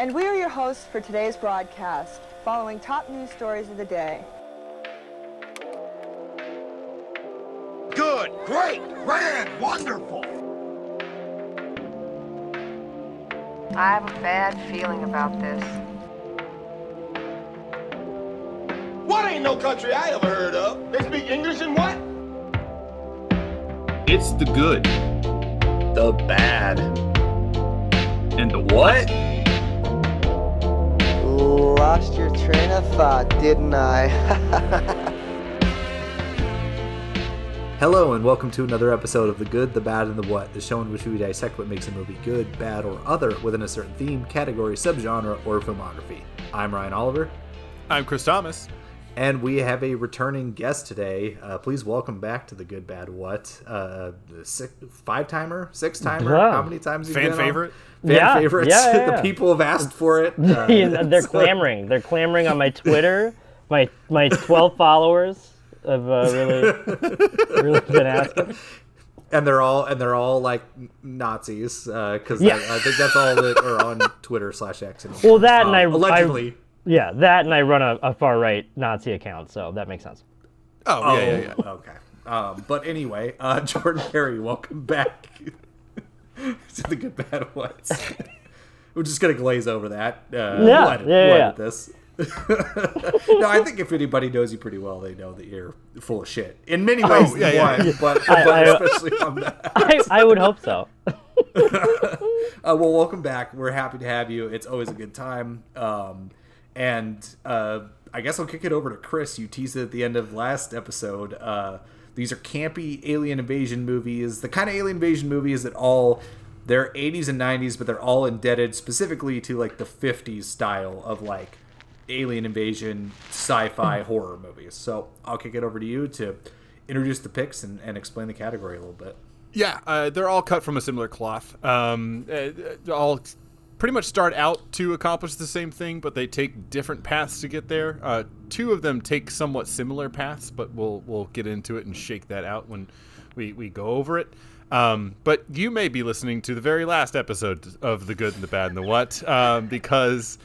And we are your hosts for today's broadcast, following top news stories of the day. Good, great, grand, wonderful. I have a bad feeling about this. What ain't no country I ever heard of? They speak English and what? It's the good, the bad, and the what? Lost your train of thought, didn't I? Hello, and welcome to another episode of The Good, the Bad, and the What, the show in which we dissect what makes a movie good, bad, or other within a certain theme, category, subgenre, or filmography. I'm Ryan Oliver. I'm Chris Thomas. And we have a returning guest today. Uh, please welcome back to The Good, Bad, What. Uh, six, five timer? Six timer? Yeah. How many times have Fan you been favorite? On? Fan Yeah, favorites. yeah, yeah, the people have asked for it. Uh, They're so- clamoring. They're clamoring on my Twitter. My my 12 followers have uh, really really been asking. and they're all and they're all like Nazis because Yeah. I, I think that's all that are on Twitter slash X. anymore. Well, that and Um, I- allegedly. I- Yeah, that and I run a, a far right Nazi account, so that makes sense. Oh, Oh, yeah, yeah, yeah. okay. Um, but anyway, uh, Jordan Perry, welcome back to the good bad ones. We're just gonna glaze over that. Uh, Yeah, we'll edit, yeah, we'll yeah. edit this. no, I think if anybody knows you pretty well, they know that you're full of shit in many ways. Oh, yeah, than yeah, one, yeah. but, I- but I- especially on that. I, I would hope so. Uh, well, welcome back. We're happy to have you. It's always a good time. Um, and uh, I guess I'll kick it over to Chris. You teased it at the end of last episode. Uh, these are campy alien invasion movies, the kind of alien invasion movies that all they're 80s and 90s, but they're all indebted specifically to like the 50s style of like alien invasion sci-fi horror movies. So I'll kick it over to you to introduce the picks and, and explain the category a little bit. Yeah, uh, they're all cut from a similar cloth. Um, uh, uh, all pretty much start out to accomplish the same thing, but they take different paths to get there. Uh, two of them take somewhat similar paths, but we'll we'll get into it and shake that out when we, we go over it. Um, but you may be listening to the very last episode of The Good and the Bad and the What, um, because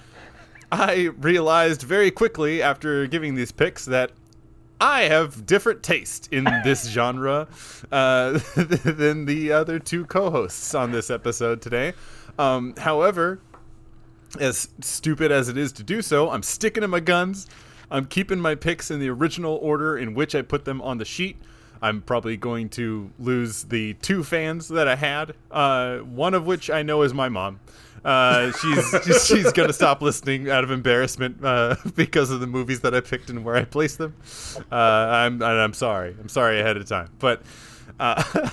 I realized very quickly after giving these picks that I have different taste in this genre uh, than the other two co-hosts on this episode today. Um, however, as stupid as it is to do so, I'm sticking to my guns. I'm keeping my picks in the original order in which I put them on the sheet. I'm probably going to lose the two fans that I had, uh, one of which I know is my mom. Uh, she's she's gonna stop listening out of embarrassment uh, because of the movies that I picked and where I placed them. Uh, I'm I'm sorry. I'm sorry ahead of time, but uh,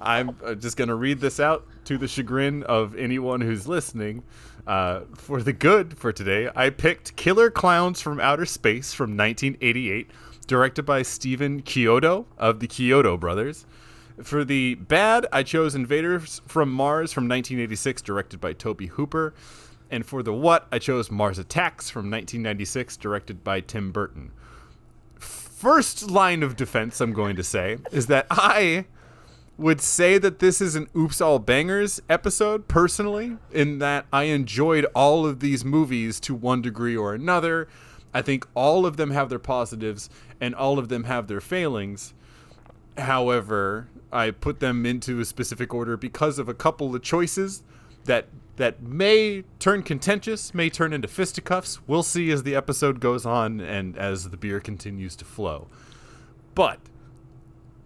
I'm uh, just gonna read this out to the chagrin of anyone who's listening. Uh, for the good for today, I picked Killer Klowns from Outer Space from 1988, directed by Stephen Chiodo of the Chiodo Brothers. For the bad, I chose Invaders from Mars from 1986, directed by Tobe Hooper. And for the what, I chose Mars Attacks from 1996, directed by Tim Burton. First line of defense, I'm going to say, is that I would say that this is an Oops All Bangers episode, personally, in that I enjoyed all of these movies to one degree or another. I think all of them have their positives and all of them have their failings. However, I put them into a specific order because of a couple of choices that that may turn contentious, may turn into fisticuffs. We'll see as the episode goes on and as the beer continues to flow. But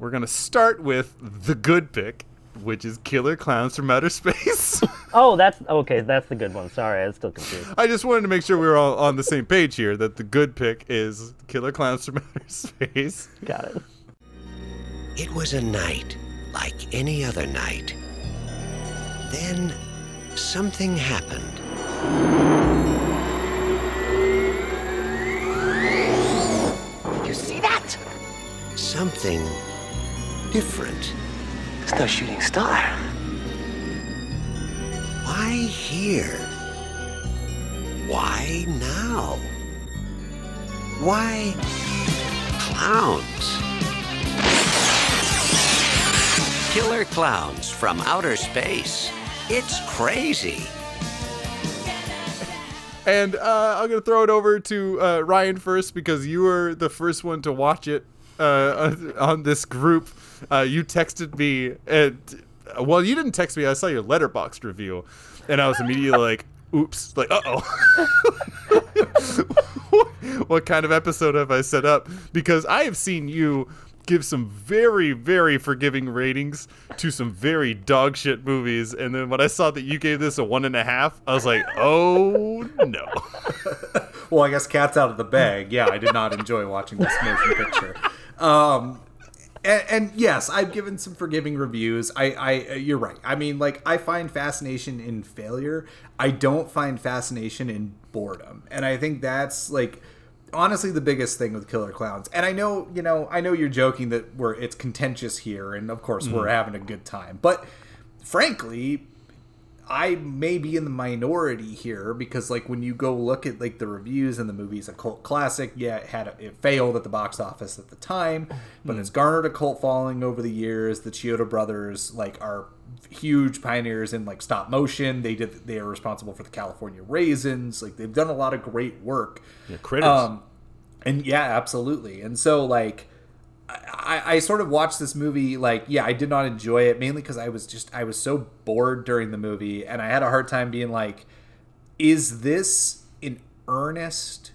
we're gonna start with the good pick, which is Killer Klowns from Outer Space. Oh, that's okay. That's the good one. Sorry, I was still confused. I just wanted to make sure we were all on the same page here. That the good pick is Killer Klowns from Outer Space. Got it. It was a night like any other night. Then something happened. Did you see that? Something different. It's no shooting star. Why here? Why now? Why clowns? Killer clowns from outer space. It's crazy. and uh, I'm gonna throw it over to uh, Ryan first because you were the first one to watch it uh, on this group. Uh, you texted me, and well, you didn't text me. I saw your Letterboxd review, and I was immediately like, "Oops!" Like, uh oh. what kind of episode have I set up? Because I have seen you give some very, very forgiving ratings to some very dog shit movies, and then when I saw that you gave this a one and a half, I was like, "Oh no." well, I guess cat's out of the bag. Yeah, I did not enjoy watching this motion picture. Um, and, and, yes, I've given some forgiving reviews. I, I, you're right. I mean, like, I find fascination in failure. I don't find fascination in boredom, and I think that's like honestly the biggest thing with Killer Klowns. And I know, you know, I know you're joking that we're it's contentious here, and of course mm. we're having a good time, but frankly, I may be in the minority here because like when you go look at like the reviews and the movie's a cult classic, yeah, it had a, it failed at the box office at the time, but mm. it's garnered a cult following over the years. The Chiodo brothers like are huge pioneers in like stop motion. They did they are responsible for the California Raisins. Like they've done a lot of great work. Yeah, critters. Um, and yeah, absolutely. And so like I, I sort of watched this movie like yeah i did not enjoy it mainly because i was just i was so bored during the movie and i had a hard time being like is this in earnest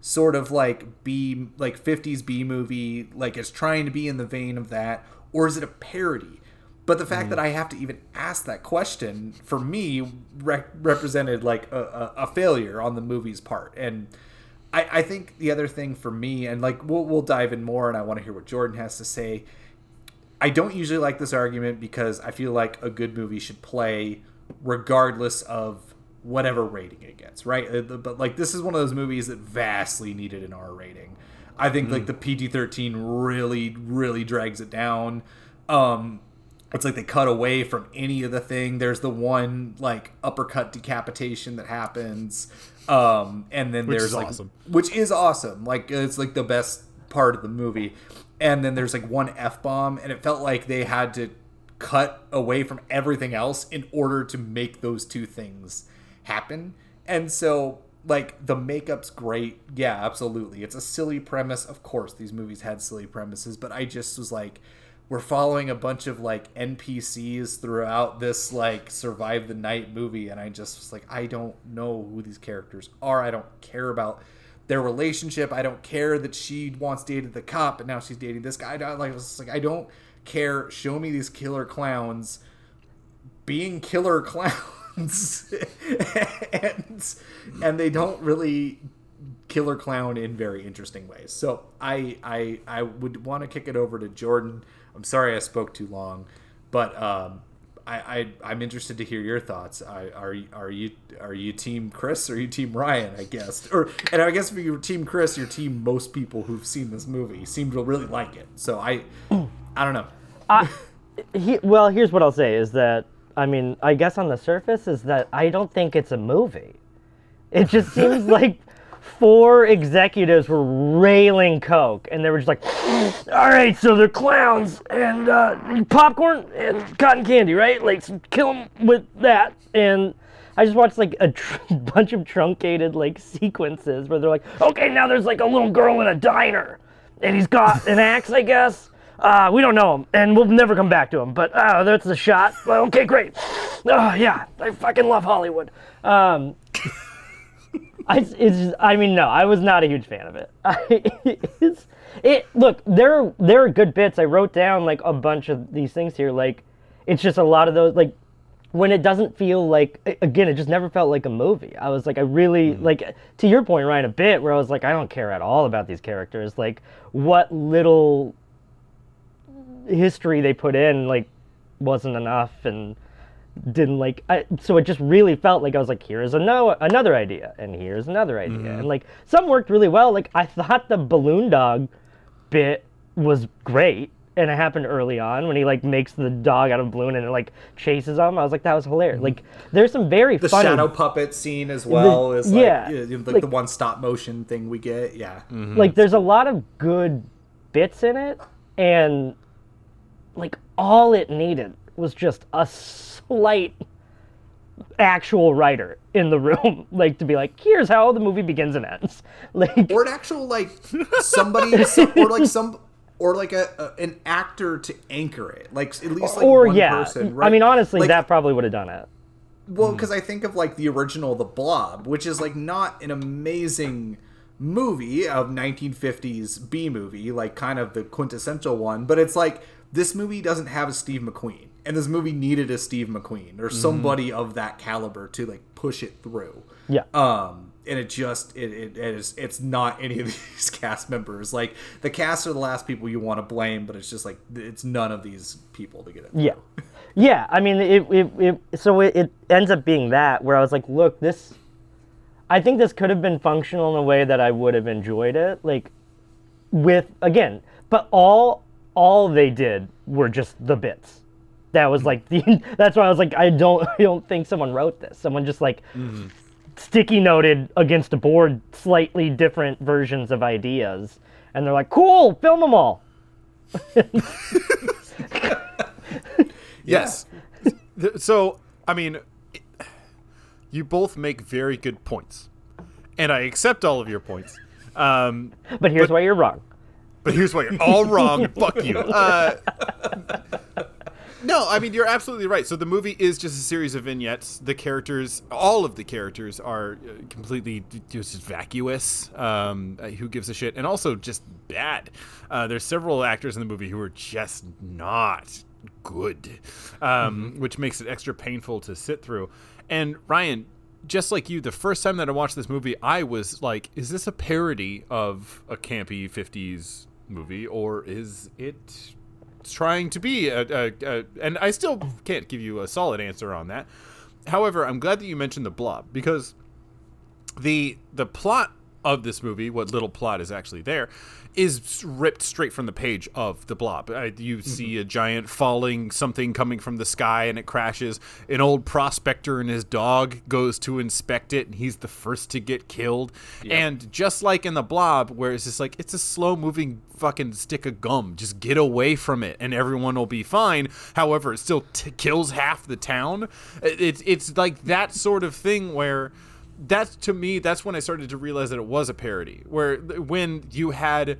sort of like b like 50s b movie like it's trying to be in the vein of that or is it a parody but the fact mm. that i have to even ask that question for me re- represented like a, a, a failure on the movie's part and I, I think the other thing for me, and like we'll we'll dive in more, and I want to hear what Jordan has to say. I don't usually like this argument because I feel like a good movie should play regardless of whatever rating it gets, right? Uh, but like this is one of those movies that vastly needed an R rating. I think mm. like the PG thirteen really really drags it down. Um, it's like they cut away from any of the thing. There's the one like uppercut decapitation that happens. Um, and then which there's like, awesome. which is awesome. Like it's like the best part of the movie. And then there's like one f bomb, and it felt like they had to cut away from everything else in order to make those two things happen. And so like the makeup's great. Yeah, absolutely. It's a silly premise. Of course, these movies had silly premises, but I just was like we're following a bunch of like NPCs throughout this like survive the night movie and I just was like I don't know who these characters are. I don't care about their relationship. I don't care that she once dated the cop and now she's dating this guy. I like, like I don't care. Show me these killer clowns being killer clowns. and and they don't really killer clown in very interesting ways. So I I I would want to kick it over to Jordan I'm sorry I spoke too long, but um, I, I am interested to hear your thoughts. I, are are you are you team Chris or are you team Ryan? I guess, or and I guess if you're team Chris, you're team most people who've seen this movie seem to really like it. So I I don't know. Uh, he, well, here's what I'll say is that I mean I guess on the surface is that I don't think it's a movie. It just seems like four executives were railing coke, and they were just like, "All right, so they're clowns and uh, popcorn and cotton candy, right? Like, so kill them with that." And I just watched like a tr- bunch of truncated like sequences where they're like, "Okay, now there's like a little girl in a diner, and he's got an axe, I guess." Uh, we don't know him, and we'll never come back to him. But uh, that's the shot. Well, okay, great. Oh yeah, I fucking love Hollywood. Um, I, it's just, I mean, no, I was not a huge fan of it. it's, it look, there there are good bits. I wrote down like a bunch of these things here. Like, it's just a lot of those like when it doesn't feel like again, it just never felt like a movie. I was like, I really mm-hmm. like to your point, Ryan, a bit where I was like, I don't care at all about these characters. Like, what little history they put in like wasn't enough and didn't like I, so it just really felt like I was like here's no another idea and here's another idea mm-hmm. and like some worked really well like I thought the balloon dog bit was great and it happened early on when he like makes the dog out of balloon and it like chases him I was like that was hilarious mm-hmm. like there's some very the funny... shadow puppet scene as well the, is like, yeah like, like, the one stop motion thing we get yeah mm-hmm. like there's a lot of good bits in it and like all it needed was just a slight actual writer in the room, like to be like, here's how the movie begins and ends. Like, or an actual like somebody, some, or like some, or like a, a an actor to anchor it, like at least like or one yeah, person. Right? I mean, honestly, Like, that probably would have done it. Well, mm. because I think of like the original The Blob, which is like not an amazing movie of 1950s B movie, like kind of the quintessential one, but it's like this movie doesn't have a Steve McQueen, and this movie needed a Steve McQueen or somebody of that caliber to like push it through. Yeah. Um, and it just it, it, it is it's not any of these cast members. Like the cast are the last people you want to blame, but it's just like it's none of these people to get it. Yeah. Yeah, I mean, it, it, it so it, it ends up being that where I was like, look, this, I think this could have been functional in a way that I would have enjoyed it, like, with again, but all all they did were just the bits. That was like the. That's why I was like, I don't, I don't think someone wrote this. Someone just like sticky noted against a board slightly different versions of ideas, and they're like, cool, film them all. Yes. Th- So, I mean, you both make very good points, and I accept all of your points. Um, But here's why you're wrong. but here's why you're all wrong. Fuck you. Uh, no, I mean you're absolutely right. So the movie is just a series of vignettes. The characters, all of the characters, are uh, completely just vacuous. Um, uh, who gives a shit? And also just bad. Uh, there's several actors in the movie who are just not good, um, which makes it extra painful to sit through. And Ryan, just like you, the first time that I watched this movie, I was like, "Is this a parody of a campy '50s movie, or is it trying to be a, a, a?" And I still can't give you a solid answer on that. However, I'm glad that you mentioned the Blob because the the plot of this movie, what little plot is actually there, is ripped straight from the page of the Blob. You mm-hmm. see a giant falling something coming from the sky, and it crashes. An old prospector and his dog goes to inspect it, and he's the first to get killed. And just like in the Blob, where it's just like it's a slow moving fucking stick of gum, just get away from it, and everyone will be fine. However, it still t- kills half the town. It's it's like that sort of thing where that's to me that's when i started to realize that it was a parody where when you had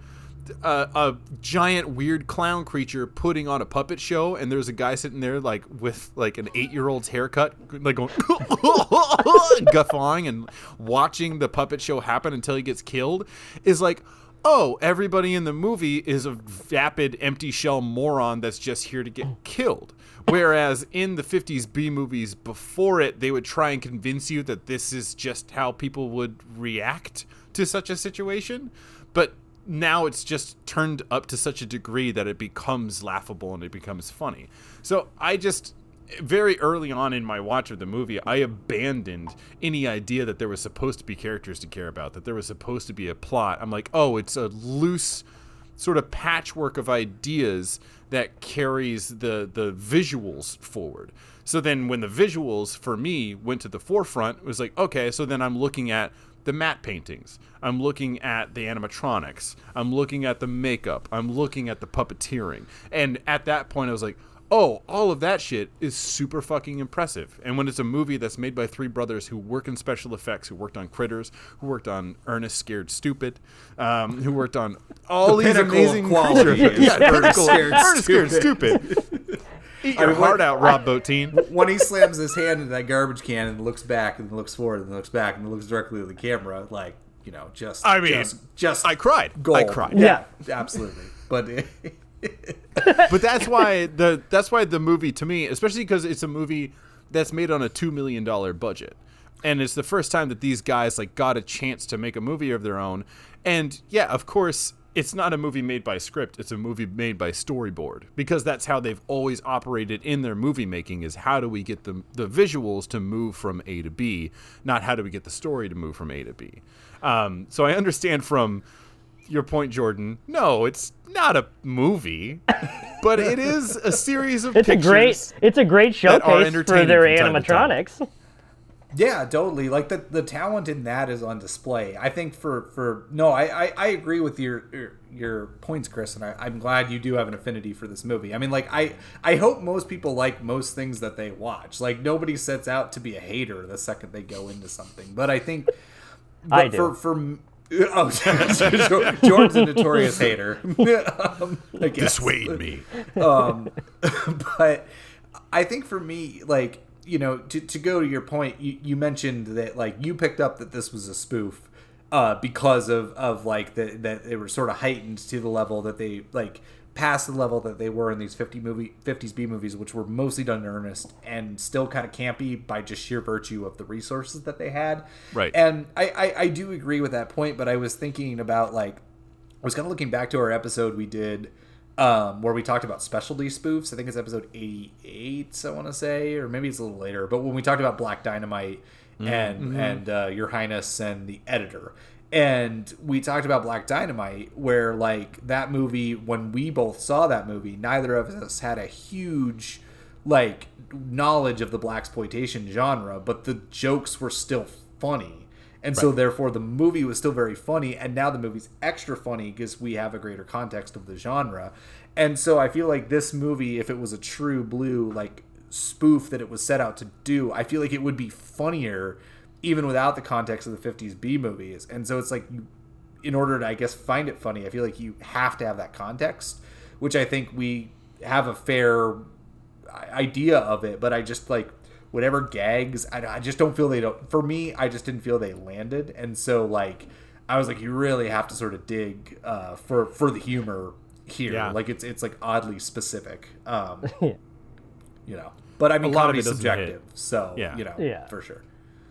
a, a giant weird clown creature putting on a puppet show and there's a guy sitting there like with like an eight-year-old's haircut like going guffawing and watching the puppet show happen until he gets killed is like oh everybody in the movie is a vapid empty shell moron that's just here to get killed Whereas in the 50s B movies before it, they would try and convince you that this is just how people would react to such a situation. But now it's just turned up to such a degree that it becomes laughable and it becomes funny. So I just very early on in my watch of the movie, I abandoned any idea that there was supposed to be characters to care about, that there was supposed to be a plot. I'm like, oh, it's a loose sort of patchwork of ideas that carries the the visuals forward. So then when the visuals for me went to the forefront, it was like, okay, so then I'm looking at the matte paintings. I'm looking at the animatronics. I'm looking at the makeup. I'm looking at the puppeteering. And at that point I was like, oh, all of that shit is super fucking impressive. And when it's a movie that's made by three brothers who work in special effects, who worked on Critters, who worked on Ernest Scared Stupid, um, who worked on all The these amazing quality creatures. is yeah, Ernest pinnacle- Scared Ernest Scared Stupid. Stupid. Eat I mean, heart what- out, Rob Bottin. when he slams his hand in that garbage can and looks back and looks forward and looks back and looks directly at the camera, like you know, just I mean, just, just I cried. I cried. Yeah, absolutely. But but that's why the that's why the movie to me, especially because it's a movie that's made on a two million dollar budget, and it's the first time that these guys like got a chance to make a movie of their own. And yeah, of course, it's not a movie made by script; it's a movie made by storyboard because that's how they've always operated in their movie making. Is how do we get the the visuals to move from A to B, not how do we get the story to move from A to B. Um, so I understand from your point, Jordan. No, it's not a movie, but it is a series of It's a great, it's a great showcase for their from time to time. animatronics. Yeah, totally. Like the the talent in that is on display. I think for for no, I I, I agree with your, your your points, Chris, and I, I'm glad you do have an affinity for this movie. I mean, like I I hope most people like most things that they watch. Like nobody sets out to be a hater the second they go into something. But I think I but do. for for oh, Jordan's a notorious hater. um. Dissuade me. um, but I think for me, like you know, to, to go to your point, you, you mentioned that like you picked up that this was a spoof uh, because of of like the, that they were sort of heightened to the level that they like past the level that they were in these 50 movie 50s B movies which were mostly done in earnest and still kind of campy by just sheer virtue of the resources that they had Right. and I, I I do agree with that point but I was thinking about like I was kind of looking back to our episode we did um, where we talked about specialty spoofs. I think it's episode 88, I want to say, or maybe it's a little later. But when we talked about Black Dynamite and and uh, Your Highness and the editor, and we talked about Black Dynamite, where like that movie, when we both saw that movie, neither of us had a huge like knowledge of the blaxploitation genre, but the jokes were still funny. And so, therefore, the movie was still very funny, and now the movie's extra funny because we have a greater context of the genre. And so, I feel like this movie, if it was a true blue like spoof that it was set out to do, I feel like it would be funnier even without the context of the 50s B movies. And so, it's like, in order to, I guess, find it funny, I feel like you have to have that context, which I think we have a fair idea of it, but I just like whatever gags. I, I just don't feel they don't. For me, I just didn't feel they landed, and so like I was like, you really have to sort of dig uh, for for the humor here. Yeah. Like it's it's like oddly specific. Um, Yeah. you know, but I mean, a lot of comedy's subjective, hit. so Yeah. you know, Yeah. for sure.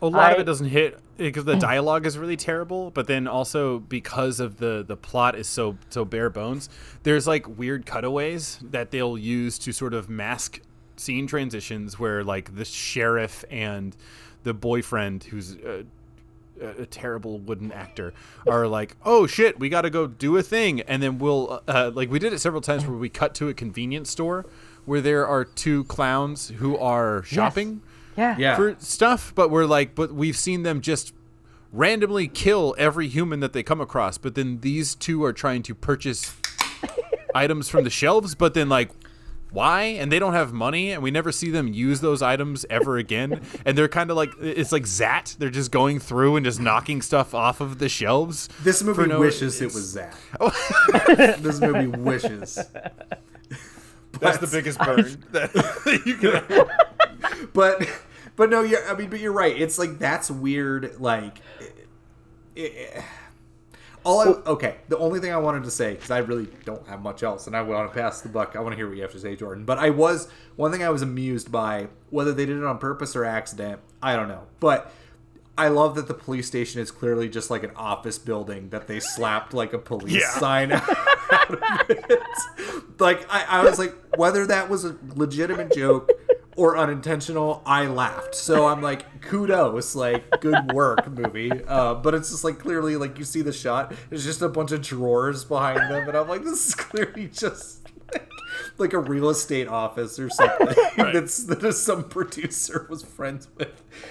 A lot of it doesn't hit eh, because the mm. dialogue is really terrible, but then also because of the the plot is so so bare bones. There's like weird cutaways that they'll use to sort of mask scene transitions where like the sheriff and the boyfriend who's a, a, terrible wooden actor are like, "Oh shit, we got to go do a thing." And then we'll uh, uh, like we did it several times where we cut to a convenience store where there are two clowns who are shopping Yeah. Yeah, for stuff, but we're like, but we've seen them just randomly kill every human that they come across. But then these two are trying to purchase items from the shelves, but then like, why? And they don't have money, and we never see them use those items ever again. And they're kind of like, it's like Zat. They're just going through and just knocking stuff off of the shelves. this movie no- wishes it it's- was Zach. this movie wishes. That's the biggest burn that you can. But but no you're i mean but you're right it's like that's weird like it, all I, okay the only thing i wanted to say because i really don't have much else and i want to pass the buck i want to hear what you have to say jordan but i was one thing i was amused by whether they did it on purpose or accident i don't know but I love that the police station is clearly just like an office building that they slapped like a police Yeah. sign out of it. Like I, I was like, whether that was a legitimate joke or unintentional, I laughed. So I'm like, kudos, like good work, movie. Uh, but it's just like clearly, like you see the shot, there's just a bunch of drawers behind them, and I'm like, this is clearly just. Like, like a real estate office or something that's that some producer was friends with.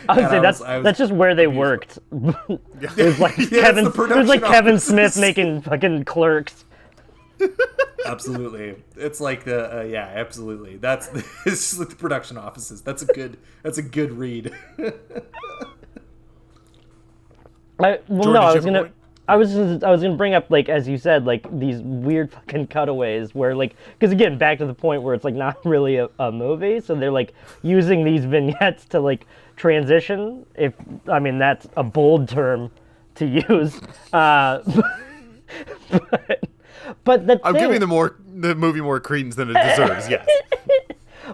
I would And say was- that's I was that's just where they worked. it was like Yeah, Kevin. It was like production Kevin. Smith making fucking clerks. Absolutely it's like the uh, yeah absolutely that's it's just like the production offices that's a good that's a good read I, well, Jordan, no, I was gonna. point? I was just, I was gonna bring up like as you said like these weird fucking cutaways where like because again back to the point where it's like not really a, a movie so they're like using these vignettes to like transition if I mean that's a bold term to use uh, but but the I'm thing, giving the more the movie more credence than it deserves. Yes.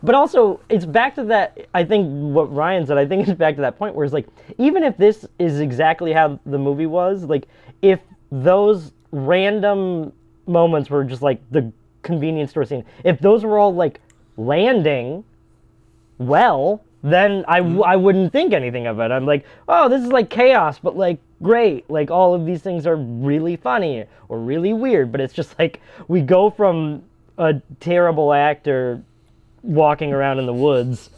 But also, it's back to that. I think what Ryan said. I think it's back to that point where it's like, even if this is exactly how the movie was, like, if those random moments were just like the convenience store scene, if those were all like landing well, then I, w- mm-hmm. I wouldn't think anything of it. I'm like, oh, this is like chaos, but like great. Like all of these things are really funny or really weird, but it's just like we go from a terrible actor walking around in the woods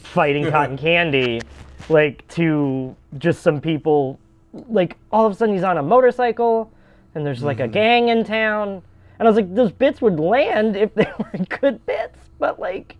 fighting cotton candy like to just some people like all of a sudden he's on a motorcycle and there's like a mm-hmm. gang in town and i was like those bits would land if they were good bits but like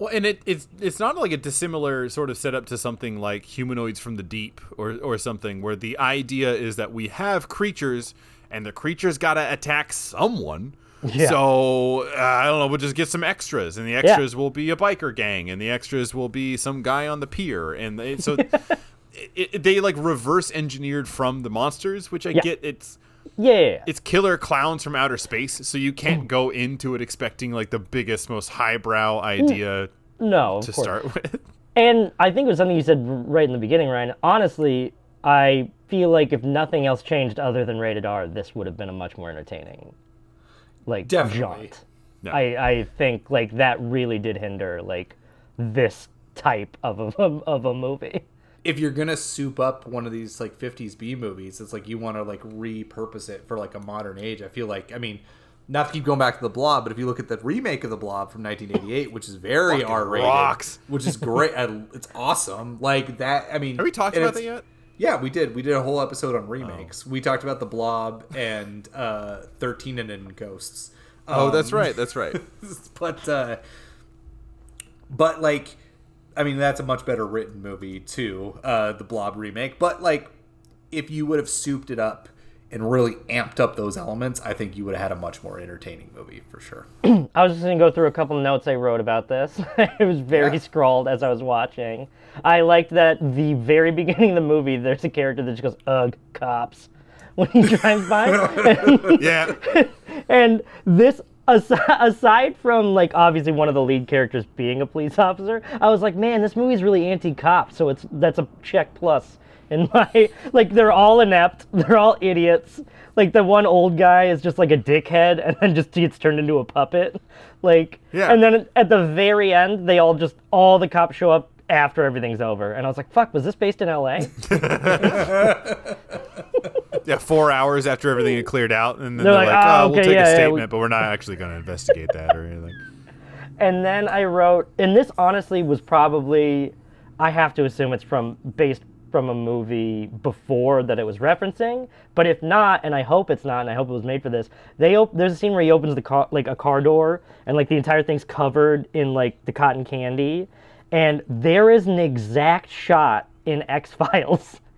Well, and it, it's it's not like a dissimilar sort of setup to something like humanoids from the deep or or something where the idea is that we have creatures and the creatures got to attack someone. Yeah. So uh, I don't know. We'll just get some extras, and the extras will be a biker gang, and the extras will be some guy on the pier, and they, so it, it, they like reverse engineered from the monsters, which I Yeah. get. It's yeah it's killer clowns from outer space, so you can't mm. go into it expecting like the biggest, most highbrow mm. idea no of to start with. And I think it was something you said right in the beginning, Ryan. Honestly, I feel like if nothing else changed other than rated R, this would have been a much more entertaining, like Definitely. jaunt. Yeah. I I think like that really did hinder like this type of a of a movie. if you're gonna soup up one of these like 50s B movies, it's like you want to like repurpose it for like a modern age. I feel like, I mean, not to keep going back to the Blob, but if you look at the remake of the Blob from 1988, which is very Fucking R rated, rocks. which is great, it's awesome. Like that, I mean, Have we talked about that yet? Yeah, we did. We did a whole episode on remakes. We talked about the Blob and uh, 13 and then Ghosts. Oh, that's Um, right. That's right. but uh but like i mean that's a much better written movie too uh the blob remake but like if you would have souped it up and really amped up those elements i think you would have had a much more entertaining movie for sure I was just gonna go through a couple notes I wrote about this. it was very Yeah. scrawled as I was watching. I liked that the very beginning of the movie, there's a character that just goes, "Ugh, cops," when he drives by. Yeah. and this aside from like obviously one of the lead characters being a police officer i was like man this movie's really anti-cop so it's that's a check plus in my like they're all inept they're all idiots. Like the one old guy is just like a dickhead and then just gets turned into a puppet. Like Yeah. and then at the very end they all just all the cops show up after everything's over and i was like fuck was this based in la Yeah, four hours after everything had cleared out, and then They're they're like, like, "Ah, "Oh, we'll take yeah, a yeah, statement, we- but we're not actually going to investigate that or anything." and then I wrote, and this honestly was probably, I have to assume it's from based from a movie before that it was referencing. But if not, and I hope it's not, and I hope it was made for this, they op- there's a scene where he opens the car like a car door, and like the entire thing's covered in like the cotton candy, and there is an exact shot in X Files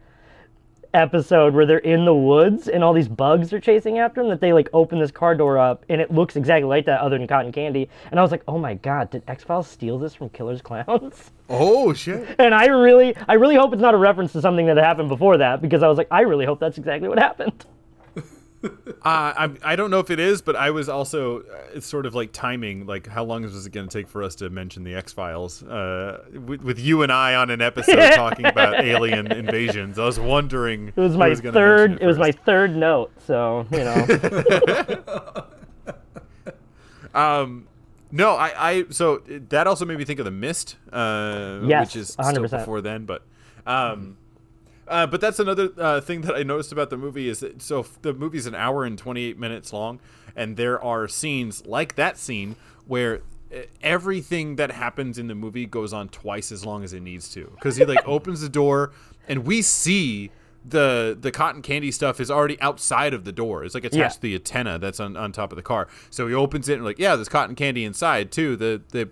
episode where they're in the woods and all these bugs are chasing after them that they like open this car door up and it looks exactly like that other than cotton candy. And i was like oh my god did x-files steal this from killer's clowns? Oh shit! and i really i really hope it's not a reference to something that happened before that because i was like i really hope that's exactly what happened Uh, I I don't know if it is, but I was also uh, it's sort of like timing. Like, how long was it going to take for us to mention the X Files? Uh, with, with you and I on an episode talking about alien invasions, I was wondering. it was my third it, was my third note so you know Um, no, I, I so that also made me think of the Mist, uh, Yes, which is 100%. still before then, but um, uh, but that's another uh, thing that I noticed about the movie is that so the movie's an hour and twenty eight minutes long, and there are scenes like that scene where everything that happens in the movie goes on twice as long as it needs to because he like opens the door and we see the the cotton candy stuff is already outside of the door. It's like attached Yeah. to the antenna that's on, on top of the car. So he opens it and like, yeah, there's cotton candy inside too. The the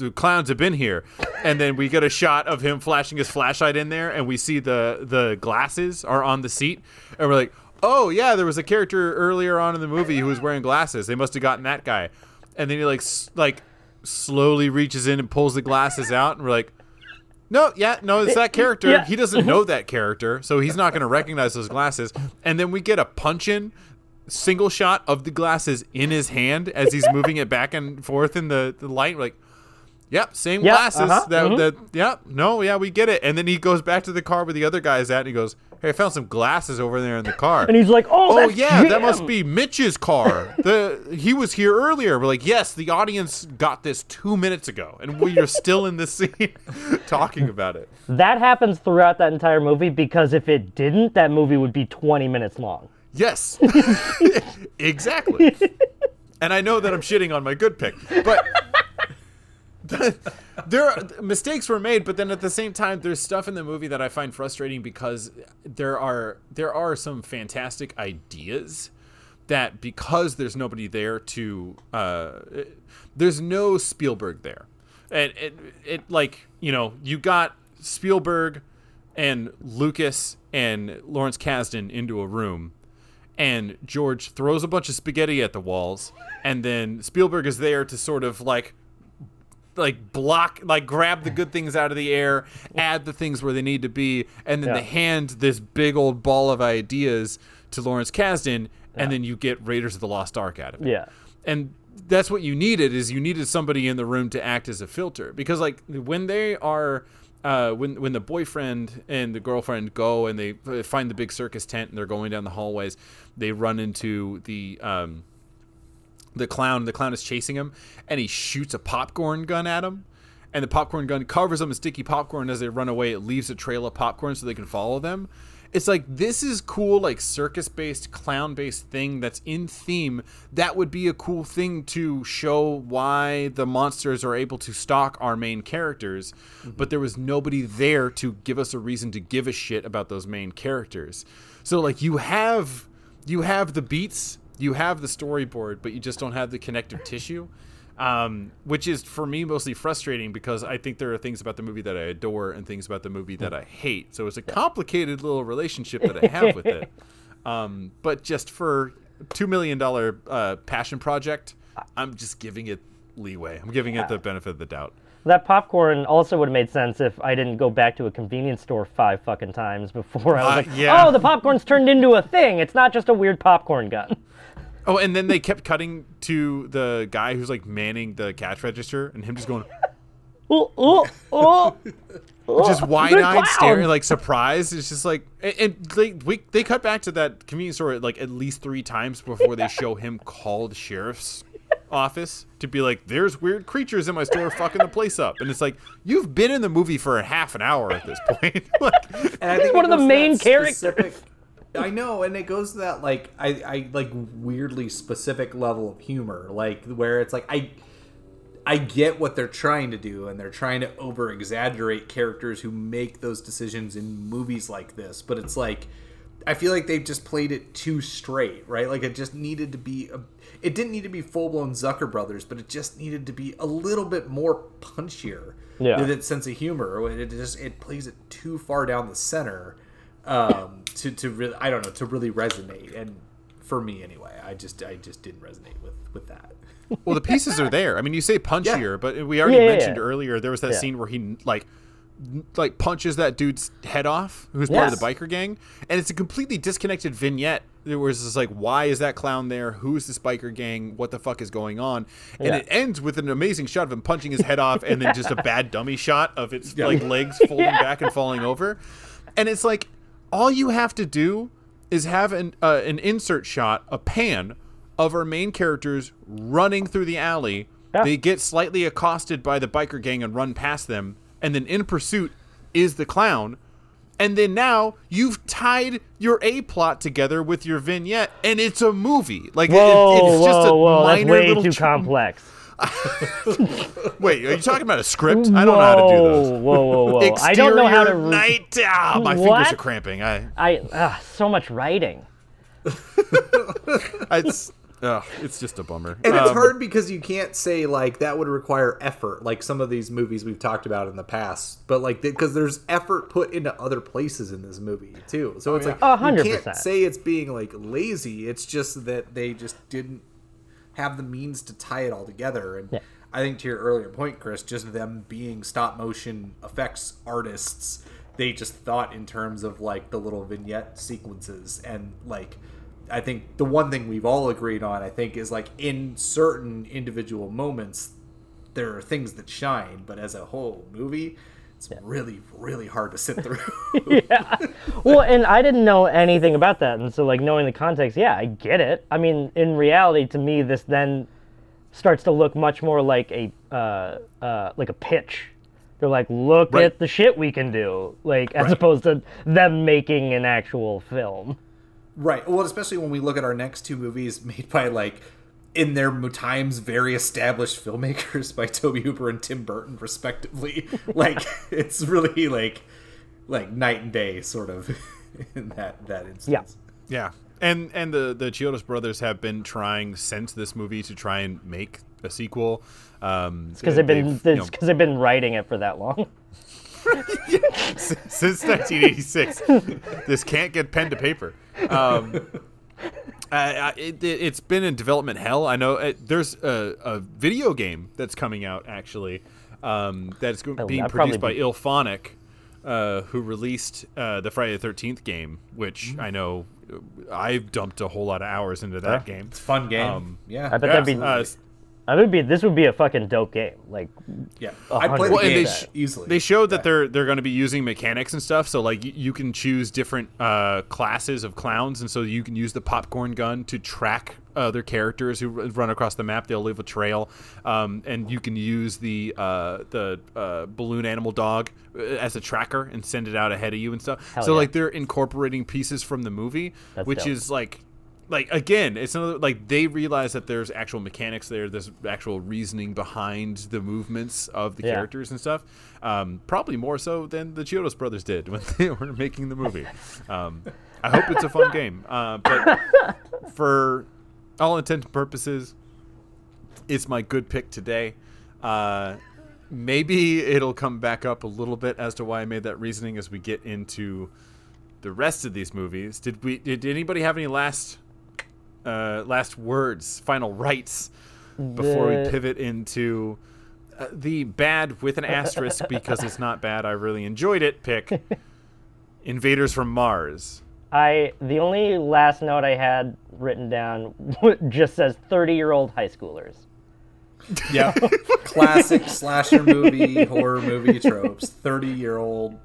the clowns have been here. And then we get a shot of him flashing his flashlight in there and we see the the glasses are on the seat and we're like, "Oh, yeah, there was a character earlier on in the movie who was wearing glasses. They must have gotten that guy." And then he like s- like slowly reaches in and pulls the glasses out and we're like, no, yeah, no, it's that character. Yeah. He doesn't know that character, so he's not going to recognize those glasses. And then we get a punch in single shot of the glasses in his hand as he's moving it back and forth in the, the light. We're like, yep, same Yeah, glasses. uh-huh, that, mhm. that, yeah, no, yeah, we get it. And then he goes back to the car where the other guy is at and he goes, hey, I found some glasses over there in the car. and he's like oh, Oh yeah, that must be Mitch's car. The he was here earlier. We're like, yes, the audience got this two minutes ago, and we are still in this scene talking about it. that happens throughout that entire movie because if it didn't that movie would be 20 minutes long Yes, exactly. And I know that I'm shitting on my good pick, but there are, mistakes were made, but then at the same time, there's stuff in the movie that I find frustrating because there are there are some fantastic ideas that because there's nobody there to uh, there's no Spielberg there, and it, it like you know you got Spielberg and Lucas and Lawrence Kasdan into a room and George throws a bunch of spaghetti at the walls, and then Spielberg is there to sort of like like block like grab the good things out of the air add the things where they need to be and then Yeah. they hand this big old ball of ideas to lawrence kasdan and then you get raiders of the lost ark out of it Yeah. and that's what you needed is you needed somebody in the room to act as a filter because like when they are uh, when when the boyfriend and the girlfriend go and they uh, find the big circus tent and they're going down the hallways they run into the um, the clown the clown is chasing him and he shoots a popcorn gun at him and the popcorn gun covers them in sticky popcorn as they run away it leaves a trail of popcorn so they can follow them. It's like this is cool like circus based clown based thing that's in theme that would be a cool thing to show why the monsters are able to stalk our main characters mm-hmm. but there was nobody there to give us a reason to give a shit about those main characters. So like you have you have the beats you have the storyboard but you just don't have the connective tissue um, which is for me mostly frustrating because I think there are things about the movie that I adore and things about the movie that I hate. So it's a complicated little relationship that I have with it. Um, but just for two million dollar uh, passion project, I'm just giving it leeway. I'm giving it the benefit of the doubt. That popcorn also would have made sense if I didn't go back to a convenience store five fucking times before I was Uh, like, yeah. oh, the popcorn's turned into a thing. It's not just a weird popcorn gun. Oh, and then they kept cutting to the guy who's like manning the cash register, and him just going, Oh, oh, oh. just Oh, wide-eyed staring, like surprised. It's just like, and, and they we, they cut back to that convenience store like at least three times before they show him call the sheriff's office to be like, "There's weird creatures in my store, fucking the place up." And it's like, you've been in the movie for a half an hour at this point. like, And I think one of the main that characters. specific- I know, and it goes to that like I, I like weirdly specific level of humor, like where it's like I I get what they're trying to do, and they're trying to over exaggerate characters who make those decisions in movies like this, but it's like I feel like they've just played it too straight, right? Like it just needed to be a, it didn't need to be full blown Zucker Brothers, but it just needed to be a little bit more punchier Yeah. with its sense of humor. It just it plays it too far down the center um, to to really I don't know to really resonate. And for me anyway, I just I just didn't resonate with with that. well, the pieces are there. I mean, you say punchier, but we already Yeah, yeah, mentioned yeah. earlier there was that Yeah. scene where he like like punches that dude's head off, who's part of the biker gang, and it's a completely disconnected vignette. There was just like, why is that clown there? Who's this biker gang? What the fuck is going on? And Yeah. it ends with an amazing shot of him punching his head off, and then just a bad dummy shot of its like legs folding back and falling over. And it's like, all you have to do is have an uh, an insert shot, a pan of our main characters running through the alley. Yeah. They get slightly accosted by the biker gang and run past them, and then in pursuit is the clown. And then now you've tied your A plot together with your vignette, and it's a movie. Like it- Whoa, just whoa, a whoa. That's way little too complex. Wait, are you talking about a script? I don't know how to do those. Whoa, whoa, whoa, whoa. I don't know how to. Exterior night. Ah, my fingers are cramping. I, I ah, so much writing. It's, ugh, it's just a bummer. And it's Um, hard because you can't say like that would require effort, like some of these movies we've talked about in the past. But like because there's effort put into other places in this movie too, so it's like A you can't say it's being like lazy. It's just that they just didn't have the means to tie it all together. And Yeah. I think to your earlier point, Chris, just them being stop motion effects artists, they just thought in terms of like the little vignette sequences and like I think the one thing we've all agreed on, I think, is like in certain individual moments, there are things that shine, but as a whole movie, it's really, really hard to sit through. yeah. Well, and I didn't know anything about that, and so like knowing the context, yeah, I get it. I mean, in reality, to me, this then starts to look much more like a uh, uh, like a pitch. They're like, look Right. at the shit we can do, like as opposed to them making an actual film. Right. Well, especially when we look at our next two movies made by like in their times very established filmmakers by Tobe Hooper and Tim Burton respectively. like it's really like like night and day sort of in that that instance. Yeah, Yeah. and and the the Chiodos brothers have been trying since this movie to try and make a sequel. Um, Because they've been they've, you know, because they've been writing it for that long. since 1986. this can't get pen to paper. Um, I, I, it, it's been in development hell. I know it, there's a, a video game that's coming out actually um, that's go- Oh, being that'd produced by be- IllFonic, uh, who released uh, the Friday the 13th game, which Mm. I know uh, I've dumped a whole lot of hours into that game. It's a fun game. Um, yeah. I bet Yeah, that'd be. I would be. This would be a fucking dope game. Like, yeah. a I played hundred the Well, and game they sh- easily. They showed that they're they're going to be using mechanics and stuff. So like y- you can choose different uh, classes of clowns, and so you can use the popcorn gun to track other characters who r- run across the map. They'll leave a trail, um, and you can use the uh, the uh, balloon animal dog uh, as a tracker and send it out ahead of you and stuff. Hell so yeah. like they're incorporating pieces from the movie, That's which dope. is like like again it's another like they realize that there's actual mechanics there there's actual reasoning behind the movements of the Yeah. characters and stuff um, probably more so than the Chiodos brothers did when they were making the movie. Um, i hope it's a fun game uh, but for all intents and purposes it's my good pick today. Uh, maybe it'll come back up a little bit as to why i made that reasoning as we get into the rest of these movies. Did we did anybody have any last uh, last words, final rights before we pivot into uh, the bad with an asterisk because it's not bad. I really enjoyed it. Pick Invaders from Mars. I the only last note I had written down just says thirty-year-old high schoolers. yeah. Classic slasher movie, horror movie tropes. Thirty year old.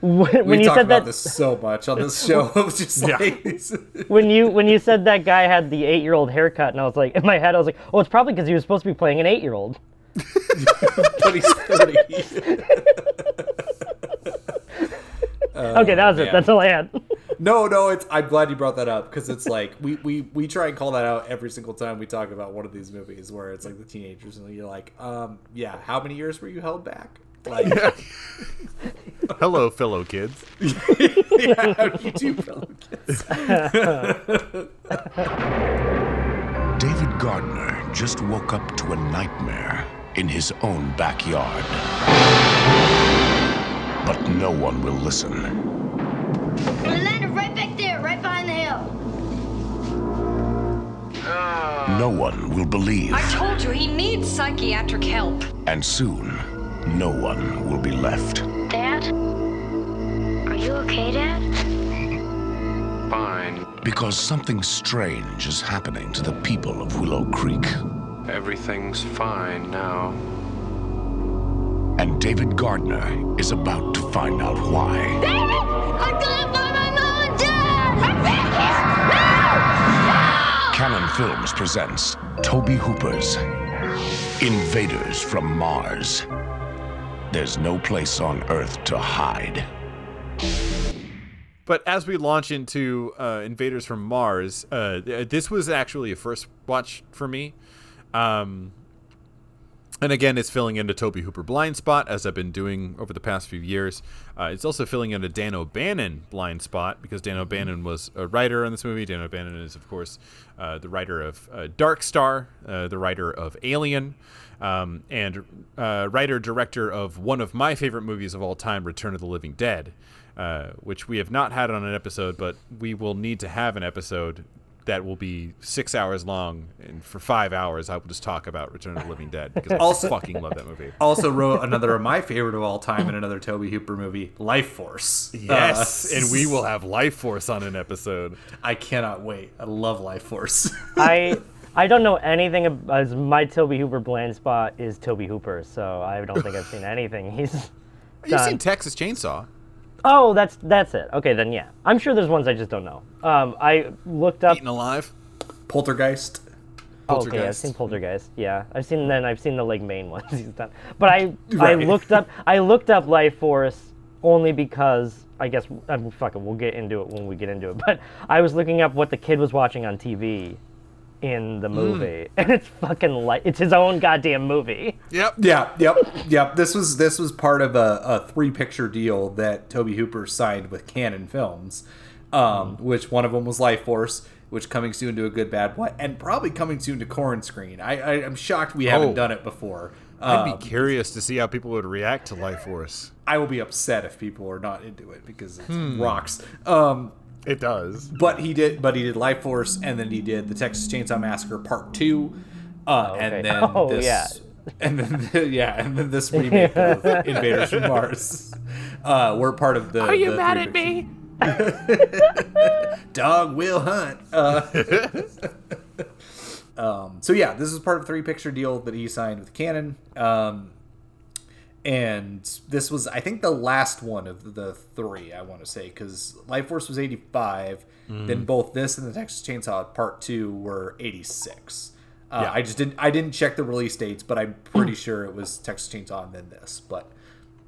When, We you talked said about that, this so much on this show. It was just Yeah. like when you when you said that guy had the eight-year-old haircut, and I was like, in my head, I was like, oh, it's probably because he was supposed to be playing an eight-year-old. but he's thirty. okay, that was it. That's all I had. No, no, it's. I'm glad you brought that up because it's like we, we we try and call that out every single time we talk about one of these movies where it's like the teenagers and you're like, um, yeah, how many years were you held back? Like, Hello, fellow kids. yeah, how do you do, fellow kids? David Gardner just woke up to a nightmare in his own backyard. But no one will listen. We landed right back there, right behind the hill. No one will believe. I told you he needs psychiatric help. And soon, no one will be left. Dad? Are you okay, Dad? Fine. Because something strange is happening to the people of Willow Creek. Everything's fine now. And David Gardner is about to find out why. David! I'm gonna find my mom and dad! I'm back! Cannon Films presents Tobe Hooper's Invaders from Mars. There's no place on Earth to hide. But as we launch into uh, Invaders from Mars, uh, this was actually a first watch for me. Um, and again, it's filling in a Tobe Hooper blind spot, as I've been doing over the past few years. Uh, it's also filling in a Dan O'Bannon blind spot, because Dan O'Bannon was a writer on this movie. Dan O'Bannon is, of course, uh, the writer of uh, Dark Star, uh, the writer of Alien, um, and uh, writer director of one of my favorite movies of all time, Return of the Living Dead, uh, which we have not had on an episode, but we will need to have an episode that will be six hours long, and for five hours, I will just talk about Return of the Living Dead because Also- I fucking love that movie. Also wrote another of my favorite of all time in another Tobe Hooper movie, Lifeforce. Yes, Uh, and we will have Lifeforce on an episode. I cannot wait. I love Lifeforce. I I don't know anything as my Tobe Hooper blind spot is Tobe Hooper, so I don't think I've seen anything he's You've done. seen Texas Chainsaw. Oh, that's that's it. Okay, then yeah. I'm sure there's ones I just don't know. Um, I looked up. Eaten Alive. Poltergeist. Oh, okay, I've Poltergeist. seen Poltergeist. Yeah, I've seen then I've seen the like main ones he's done. But I I looked up I looked up Lifeforce only because I guess I mean, fuck it, we'll get into it when we get into it. But I was looking up what the kid was watching on TV in the movie, and it's fucking like it's his own goddamn movie. Yep. Yeah, yep, yep. This was this was part of a, a three picture deal that Tobe Hooper signed with Cannon Films, um, which one of them was Lifeforce, which coming soon to a good bad what, and probably coming soon to Corn Screen. I, I I'm shocked we haven't Oh. done it before. I'd Um, be curious to see how people would react to Lifeforce. I will be upset if people are not into it because it Hmm. rocks. Um, it does. But he did. But he did Lifeforce, and then he did the Texas Chainsaw Massacre Part Two, uh, okay. and then Oh, this, yeah. and then yeah, and then this remake of Invaders from Mars. Uh, we're part of the. Are you the mad at me? Dog will hunt. Uh, um, so yeah, this is part of a three picture deal that he signed with Cannon. Um, and this was, I think, the last one of the three. I want to say because Lifeforce was eighty five. Mm. Then both this and the Texas Chainsaw Part Two were eighty six. Uh, Yeah. I just didn't. I didn't check the release dates, but I'm pretty sure it was Texas Chainsaw and then this. But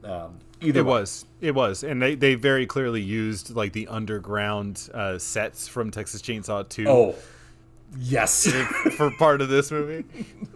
um, either it way. was it was and they, they very clearly used like the underground uh, sets from texas chainsaw 2 Oh, yes. for part of this movie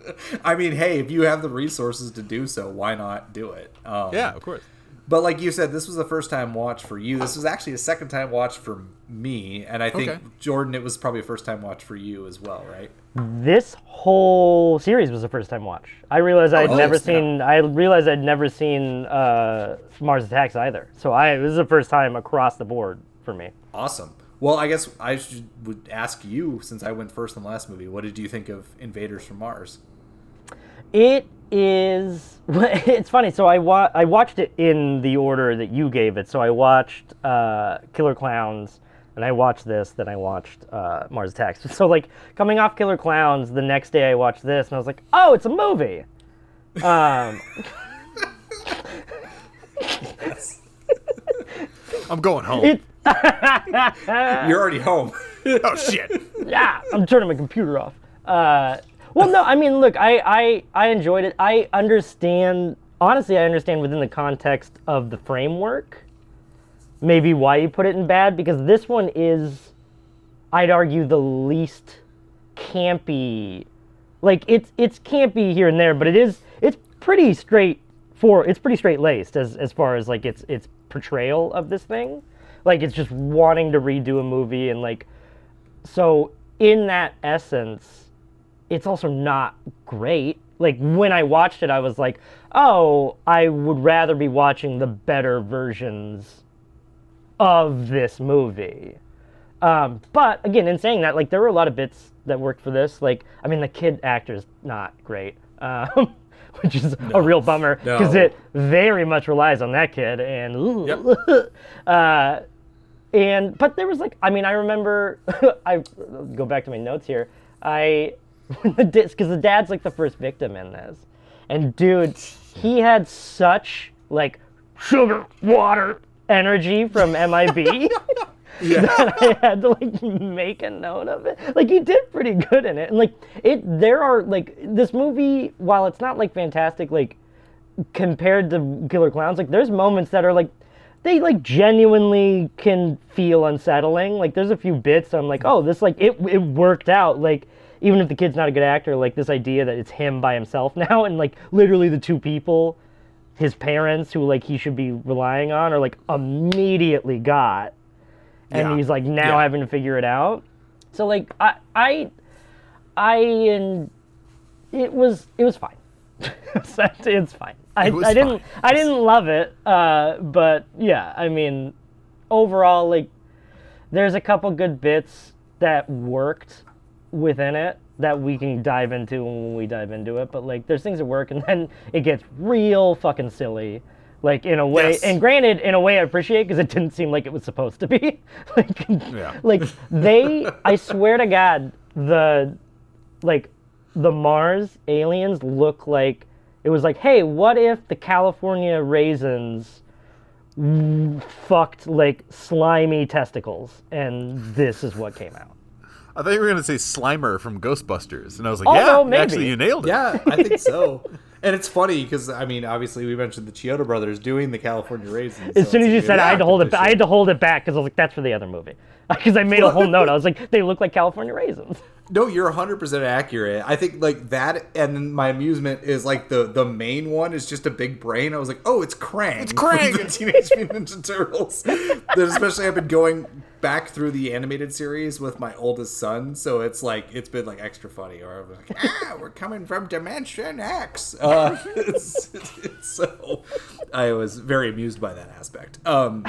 I mean, hey, if you have the resources to do so, why not do it? Um, yeah of course But like you said, this was the first time watch for you. This was actually a second time watch for me, and I think Okay. Jordan, it was probably a first time watch for you as well, right? This whole series was a first time watch. I realized I'd Oh, never snap. seen. I realized I'd never seen uh, Mars Attacks either. So I this is the first time across the board for me. Awesome. Well, I guess I should would ask you since I went first in the last movie. What did you think of Invaders from Mars? It is. It's funny. So I wa- I watched it in the order that you gave it. So I watched uh, Killer Klowns, and I watched this. Then I watched uh, Mars Attacks. So like coming off Killer Klowns, the next day I watched this, and I was like, oh, it's a movie. Um, i'm going home it, You're already home. oh shit yeah, I'm turning my computer off. Uh, well, no, I mean, look, I, I, I enjoyed it. I understand, honestly, I understand within the context of the framework, maybe why you put it in bad, because this one is, I'd argue, the least campy. Like, it's, it's campy here and there, but it is, it's pretty straight for, it's pretty straight laced as, as far as, like, its, its portrayal of this thing. Like, it's just wanting to redo a movie and, like, so in that essence it's also not great. Like when i watched it i was like oh i would rather be watching the better versions of this movie. Um, but again in saying that like there were a lot of bits that worked for this. Like i mean the kid actor is not great. Um, which is a real bummer because No. it very much relies on that kid and ooh, uh, and but there was like I mean I remember I go back to my notes here I because the dad's like the first victim in this. And dude he had such like sugar water energy from MIB that I had to like make a note of it like he did pretty good in it and like it there are like this movie while it's not like fantastic like compared to Killer Klowns, like there's moments that are like they like genuinely can feel unsettling. Like there's a few bits I'm like, oh, this like it it worked out. Like even if the kid's not a good actor, like this idea that it's him by himself now and like literally the two people, his parents who like he should be relying on are like immediately got. And Yeah. he's like now Yeah. having to figure it out. So like I I I and it was it was fine. it's fine. I, It was I didn't fine. I didn't love it, uh, but yeah, I mean, overall, like, there's a couple good bits that worked within it that we can dive into when we dive into it. But like, there's things that work, and then it gets real fucking silly. Like in a way, Yes. and granted, in a way, I appreciate because it didn't seem like it was supposed to be. like, Yeah. like they, I swear to God, the like the Mars aliens look like it was like, hey, what if the California raisins fucked like slimy testicles, and this is what came out. i thought you were going to say slimer from ghostbusters and i was like Oh, yeah no, maybe. actually you nailed it Yeah, I think so. and it's funny because I mean, obviously, we mentioned the Chiodo brothers doing the California raisins. As so soon as you said, I had to hold it. I had to hold it back because I was like, that's for the other movie. Because I made a whole note. I was like, they look like California raisins. No, you're 100% accurate. I think like that and my amusement is like the the main one is just a big brain. I was like, "Oh, it's Krang." It's Krang! the Teenage Mutant Ninja Turtles. that especially I've been going back through the animated series with my oldest son, so it's like it's been like extra funny or I'm like, "Ah, we're coming from Dimension X." Uh, it's, it's so I was very amused by that aspect. Um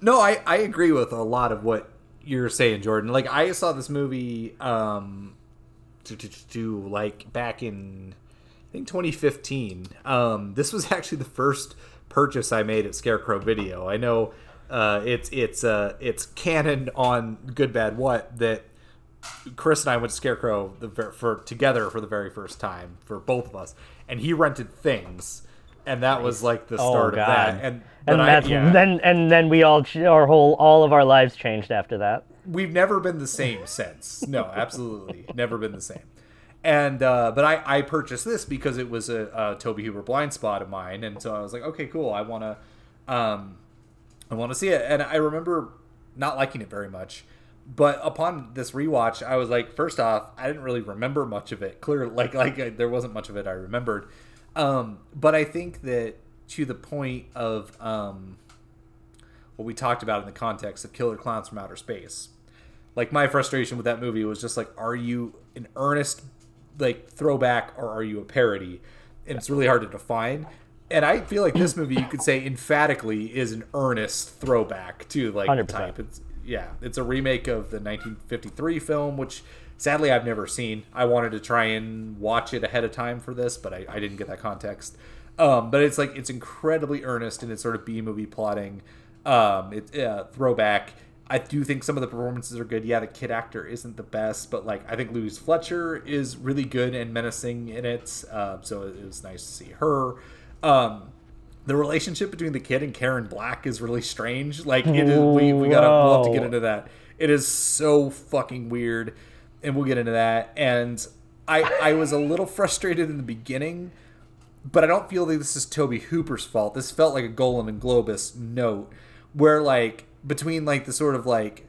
no, I, I agree with a lot of what you're saying, Jordan. Like I saw this movie um to, to, to like back in I think 2015. Um this was actually the first purchase I made at Scarecrow Video. I know uh it's it's uh it's canon on Good Bad What that Chris and I went to Scarecrow the, for together for the very first time for both of us, and he rented things, and that was like the Oh, start of that. And And I- yeah. then and then we all our whole all of our lives changed after that. we've never been the same since. No, absolutely, never been the same. And uh, but I I purchased this because it was a, a Tobe Hooper blind spot of mine, and so I was like, okay, cool, I want to, um, I want to see it. And I remember not liking it very much. But upon this rewatch, I was like, first off, I didn't really remember much of it. Clear, like, like uh, there wasn't much of it I remembered. Um, but I think that to the point of um, what we talked about in the context of Killer Klowns from Outer Space, like my frustration with that movie was just like, are you an earnest like throwback or are you a parody? And it's really hard to define. And I feel like this movie, you could say emphatically, is an earnest throwback to like 100%. type. It's yeah, it's a remake of the 1953 film, which sadly I've never seen. I wanted to try and watch it ahead of time for this, but I, I didn't get that context. Um, but it's like it's incredibly earnest and its sort of B movie plotting. Um, it's uh, throwback. I do think some of the performances are good. Yeah, the kid actor isn't the best, but like I think Louise Fletcher is really good and menacing in it. Uh, so it was nice to see her. Um, the relationship between the kid and Karen Black is really strange. Like it is, we we gotta we'll have to get into that. It is so fucking weird, and we'll get into that. And I I was a little frustrated in the beginning, but I don't feel that this is Tobe Hooper's fault. This felt like a Golan and Globus note, where like between like the sort of like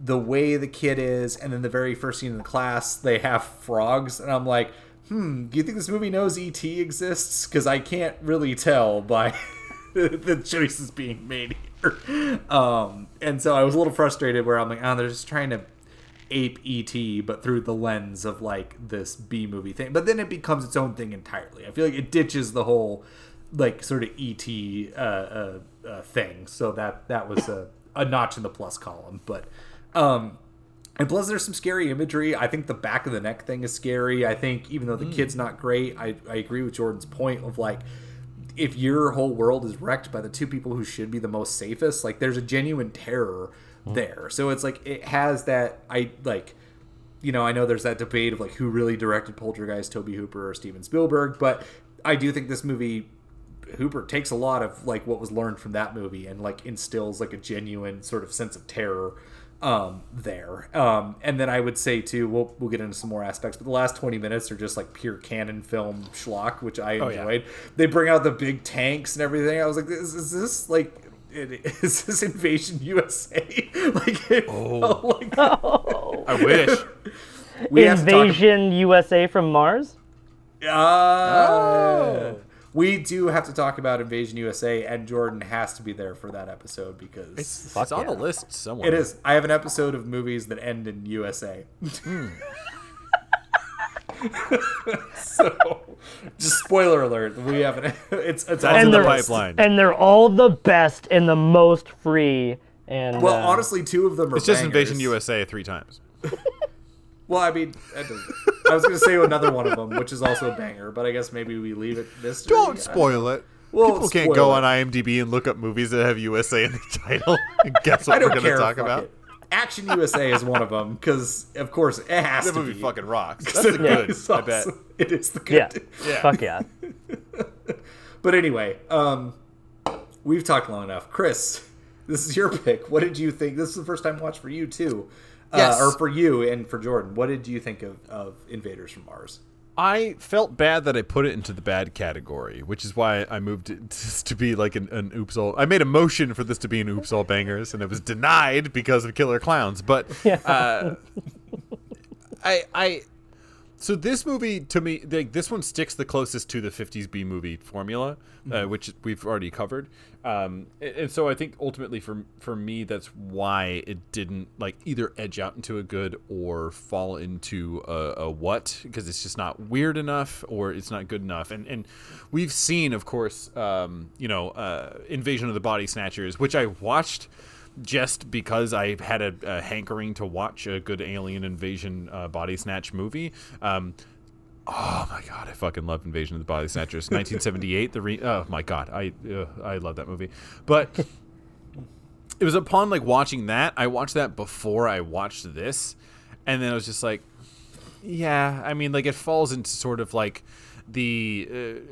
the way the kid is, and then the very first scene in the class, they have frogs, and I'm like, hmm, do you think this movie knows ET exists? Because I can't really tell by the choices being made here. Um, and so I was a little frustrated where I'm like, oh, they're just trying to ape ET, but through the lens of like this B movie thing. But then it becomes its own thing entirely. I feel like it ditches the whole like sort of ET uh, uh, uh, thing. So that that was a, a notch in the plus column. But um, and plus, there's some scary imagery. I think the back of the neck thing is scary. I think even though the kid's not great, I, I agree with Jordan's point of like, if your whole world is wrecked by the two people who should be the most safest, like there's a genuine terror there. So it's like it has that I like you know, I know there's that debate of like who really directed Poltergeist, Tobe Hooper or Steven Spielberg, but I do think this movie Hooper takes a lot of like what was learned from that movie and like instills like a genuine sort of sense of terror um there um and then i would say too we'll, we'll get into some more aspects but the last 20 minutes are just like pure Cannon film schlock which i Oh, yeah. enjoyed they bring out the big tanks and everything i was like is, is this like it, is this invasion usa like it felt like I wish. we have to talk Invasion USA from Mars. Uh, We do have to talk about Invasion USA, and Jordan has to be there for that episode because It's, it's on the list somewhere. It is. I have an episode of movies that end in USA. so, just spoiler alert: we have an. It's it's on and the they're and they're all the best and the most free. And Well, uh, honestly, two of them are. It's just bangers. Invasion USA three times. Well, I mean, I was going to say another one of them, which is also a banger, but I guess maybe we leave it mystery. Don't spoil it. Well, People can't go it. on IMDb and look up movies that have USA in the title and guess what we're going to talk about. it. Action USA is one of them because, of course, it has That to movie be. fucking rocks. That's the it good, is I bet. Awesome. It is the good. yeah, fuck yeah. But anyway, um, we've talked long enough. Chris, this is your pick. What did you think? This is the first time watch for you too, Yes. uh, or for you and for Jordan. What did you think of, of Invaders from Mars? I felt bad that I put it into the bad category, which is why I moved it to, to be like an, an oops all. I made a motion for this to be an oops all bangers, and it was denied because of Killer Klowns. But uh, I, I I so this movie to me like this one sticks the closest to the 50s b movie formula uh, Mhm. which we've already covered um, and, and so i think ultimately for for me that's why it didn't like either edge out into a good or fall into a, a what because it's just not weird enough or it's not good enough and and we've seen of course um, you know uh, invasion of the body snatchers which i watched just because I had a, a hankering to watch a good alien invasion uh, body snatch movie. Um, oh my god, I fucking love Invasion of the Body Snatchers, 1978. The re- oh my god, I uh, I love that movie. But it was upon like watching that. I watched that before I watched this, and then I was just like, yeah. I mean, like it falls into sort of like the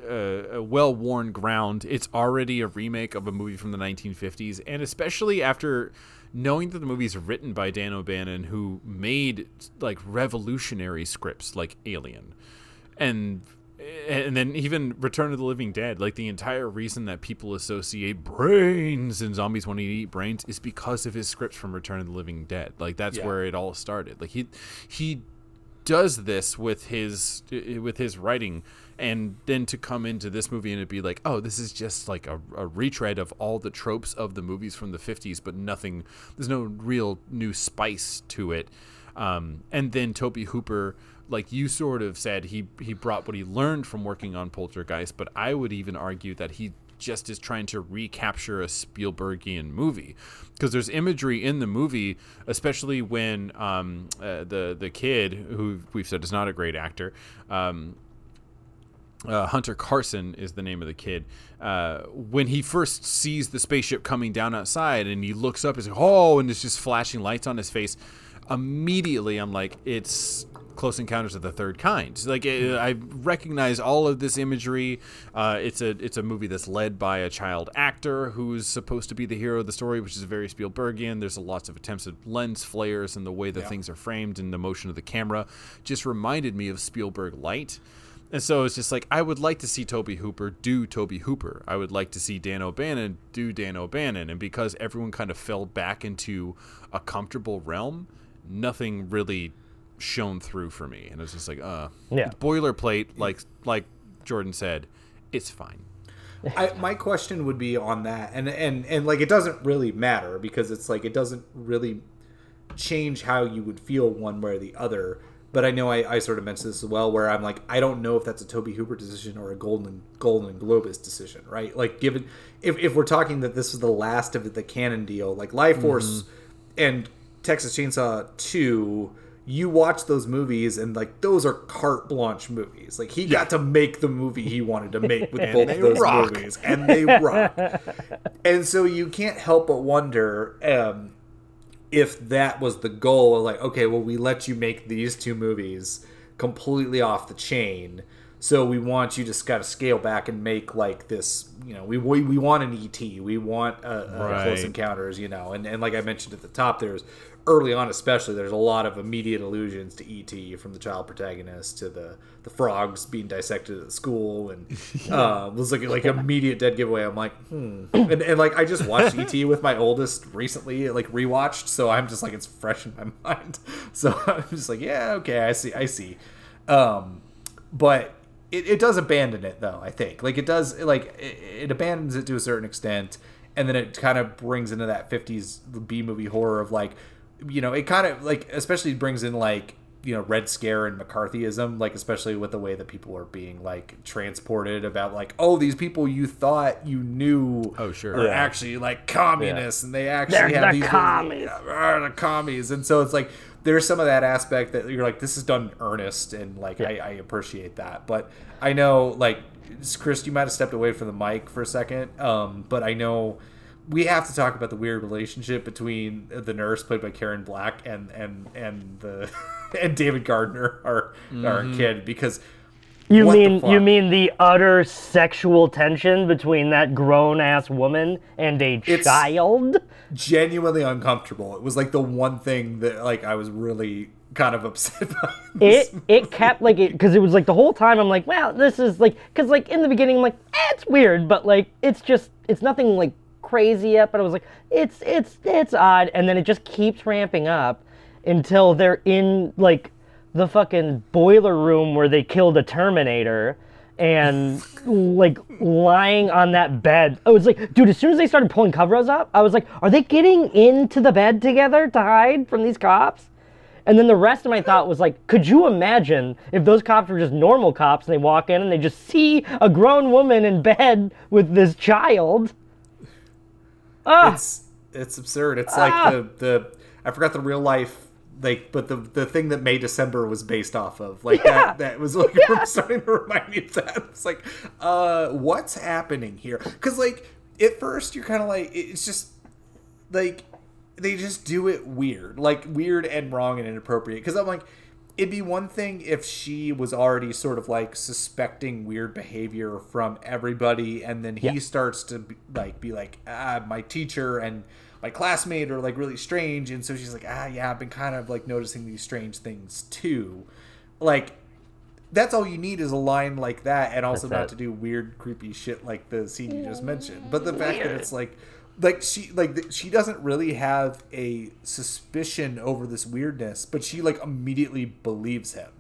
uh, uh, well-worn ground. It's already a remake of a movie from the 1950s, and especially after knowing that the movie is written by Dan O'Bannon, who made like revolutionary scripts like Alien, and and then even Return of the Living Dead. Like the entire reason that people associate brains and zombies wanting to eat brains is because of his scripts from Return of the Living Dead. Like that's Yeah. where it all started. Like he he does this with his with his writing and then to come into this movie and it be like oh this is just like a, a retread of all the tropes of the movies from the 50s but nothing there's no real new spice to it um, and then Tobe Hooper like you sort of said he he brought what he learned from working on poltergeist but i would even argue that he just is trying to recapture a Spielbergian movie because there's imagery in the movie, especially when um, uh, the the kid who we've said is not a great actor. Um, uh, Hunter Carson is the name of the kid. Uh, when he first sees the spaceship coming down outside and he looks up, he's like, "Oh!" and there's just flashing lights on his face. Immediately, I'm like, "It's Close Encounters of the Third Kind." Like uh, I recognize all of this imagery. Uh, it's a it's a movie that's led by a child actor who's supposed to be the hero of the story, which is very Spielbergian. There's lots of attempts at lens flares and the way that Yeah. things are framed and the motion of the camera. Just reminded me of Spielberg light. And so it's just like I would like to see Tobe Hooper do Tobe Hooper. I would like to see Dan O'Bannon do Dan O'Bannon. And because everyone kind of fell back into a comfortable realm, nothing really shone through for me. And it's just like, uh, Yeah. boilerplate, like like Jordan said, it's fine. I, my question would be on that, and and and like it doesn't really matter because it's like it doesn't really change how you would feel one way or the other. But I know I, I sort of mentioned this as well, where I'm like, I don't know if that's a Tobe Hooper decision or a Golan Golan Globus decision, right? Like, given if, if we're talking that this is the last of the Cannon deal, like Lifeforce and Texas Chainsaw Two, you watch those movies and like those are carte blanche movies. Like he got to make the movie he wanted to make with both of those rock. movies, and they rock. and so you can't help but wonder um, if that was the goal. Like, okay, well, we let you make these two movies completely off the chain. So we want you to kind of scale back and make like this, you know, we we, we want an ET, we want a, a Close Encounters, you know, and, and like I mentioned at the top, there's early on especially there's a lot of immediate allusions to ET from the child protagonist to the the frogs being dissected at school and uh, was like like immediate dead giveaway. I'm like, hmm, and, and like I just watched ET with my oldest recently, like rewatched, so I'm just like it's fresh in my mind. So I'm just like, yeah, okay, I see, I see. Um, but it, it does abandon it though. I think like it does like it, it abandons it to a certain extent, and then it kind of brings into that '50s B movie horror of like, you know, it kind of like especially brings in like you know Red Scare and McCarthyism, like especially with the way that people are being like transported about like, oh, these people you thought you knew, Oh, sure. are Yeah. actually like communists, and they actually They're have the these commies. are the commies, and so it's like there's some of that aspect that you're like, this is done in earnest, and like I, I appreciate that. But I know like Chris, you might have stepped away from the mic for a second, um, but I know we have to talk about the weird relationship between the nurse played by Karen Black and and and the and David Gardner, our our Mhm. kid, because You what mean you mean the utter sexual tension between that grown ass woman and a It's- child? genuinely uncomfortable. It was like the one thing that like I was really kind of upset by. It it kept like it because it was like the whole time I'm like, wow, this is like because like in the beginning I'm like, eh, it's weird, but like it's just it's nothing like crazy yet. But I was like, it's it's it's odd, and then it just keeps ramping up until they're in like the fucking boiler room where they killed a Terminator and like lying on that bed. I was like, dude, as soon as they started pulling covers up, I was like, are they getting into the bed together to hide from these cops? And then the rest of my thought was like, could you imagine if those cops were just normal cops and they walk in and they just see a grown woman in bed with this child? Ah, It's it's absurd. It's Ah. like the the I forgot the real life like but the the thing that May December was based off of. Like Yeah. that that was like starting to remind me of that. It's like uh what's happening here? Cuz like at first you're kind of like it's just like they just do it weird. Like weird and wrong and inappropriate cuz I'm like it'd be one thing if she was already sort of like suspecting weird behavior from everybody and then he Yeah. starts to be, like be like ah my teacher and my classmate are like really strange and so she's like ah yeah i've been kind of like noticing these strange things too. Like that's all you need is a line like that and also That's not it. to do weird creepy shit like the scene you just mentioned. But the fact that it's like like she like she doesn't really have a suspicion over this weirdness but she like immediately believes him.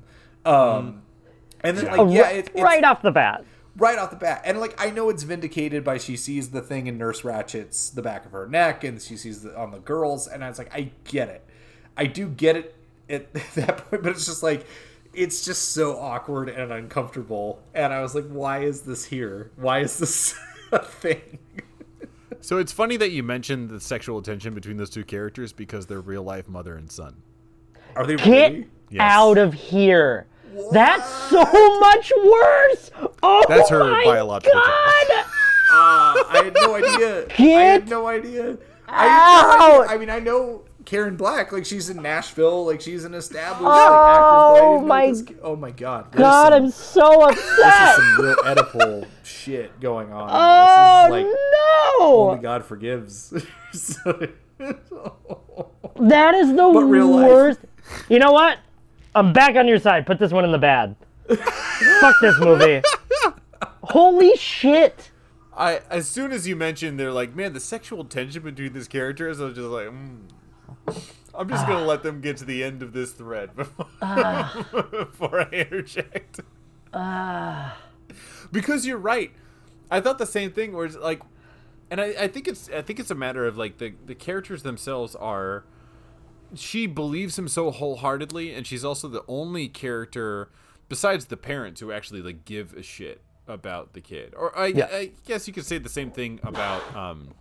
Um and then like yeah ri- it, it's, right off the bat. Right off the bat. And like I know it's vindicated by she sees the thing in Nurse Ratched's the back of her neck, and she sees it on the girls, and I was like, I get it, I do get it at that point, but it's just like it's just so awkward and uncomfortable, and I was like, why is this here? Why is this a thing? So it's funny that you mentioned the sexual tension between those two characters because they're real life mother and son. Are they Get really? Yes. out of here. That's so much worse. Oh That's her my biological God. Uh, I had no idea. I had no idea. I, no out. idea. I mean, I know Karen Black. Like she's in Nashville. Like she's an established Oh, like, actress. But I my this, oh my god. There's God, some- I'm so upset. This is some real Oedipal shit going on. Oh this is like no. only God forgives. So- That is the But real life. worst. You know what? I'm back on your side. Put this one in the bad. Fuck this movie. Holy shit. I as soon as you mentioned they're like, man, the sexual tension between these characters, I was just like, mm. I'm just gonna let them get to the end of this thread before, before I interject. because you're right. I thought the same thing. Where it's like, and I, I think it's I think it's a matter of like the the characters themselves are. She believes him so wholeheartedly, and she's also the only character besides the parents who actually like give a shit about the kid. Or I, Yeah. I guess you could say the same thing about um.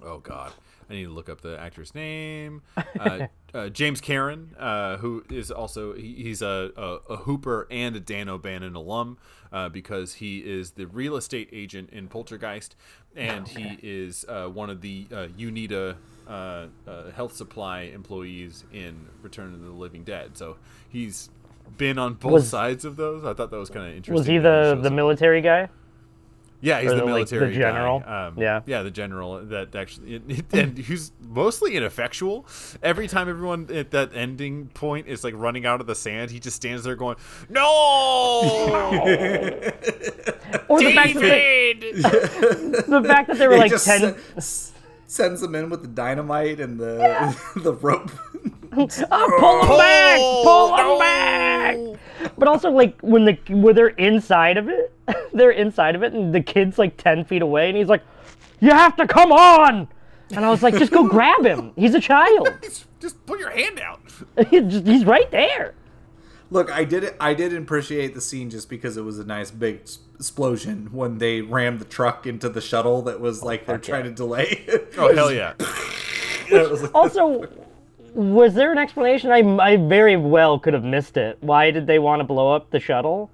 Oh God, I need to look up the actor's name. Uh, uh, James Karen, uh, who is also he, he's a, a, a Hooper and a Dan O'Bannon alum, uh, because he is the real estate agent in Poltergeist, and he is uh, one of the uh, Uneeda uh, uh, health supply employees in Return of the Living Dead. So he's been on both Was- sides of those. I thought that was kind of interesting. Was he the shows the military guy? Yeah, he's Or the the, like, the military guy. general? Um, Yeah. yeah, the general that actually, and who's mostly ineffectual. Every time everyone at that ending point is like running out of the sand, he just stands there going, "No, Or the fact that they, David!" the fact that they were He like just ten. sen- s- sends them in with the dynamite and the the rope. Oh, pull them oh, back! Pull them back! But also, like when the when they're inside of it, they're inside of it, and the kid's like ten feet away, and he's like, "You have to come on!" And I was like, "Just go grab him. He's a child. just, put your hand out. He's right there." Look, I did it. I did appreciate the scene just because it was a nice big explosion when they rammed the truck into the shuttle that was oh, like they're trying to delay. Oh hell yeah! It was like- Also, was there an explanation? I I very well could have missed it. Why did they want to blow up the shuttle?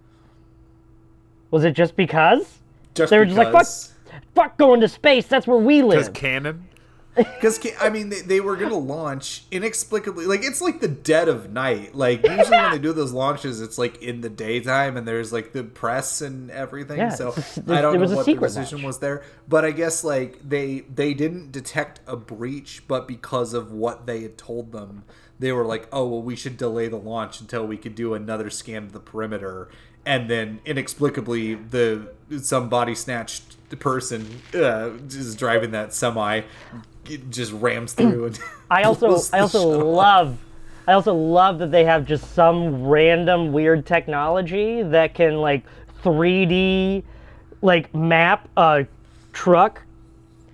Was it just because? just they were just like, fuck, fuck going to space. That's where we live. Because live. Because I mean, they, they were gonna launch inexplicably. Like it's like the dead of night. Like usually when they do those launches, it's like in the daytime, and there's like the press and everything. Yeah, so I don't know what the decision launch. was there. But I guess like they they didn't detect a breach, but because of what they had told them, they were like, oh well, we should delay the launch until we could do another scan of the perimeter. And then inexplicably, the some body snatched person uh, just driving that semi just rams through and I also I also love I also love that they have just some random weird technology that can like 3D like map a truck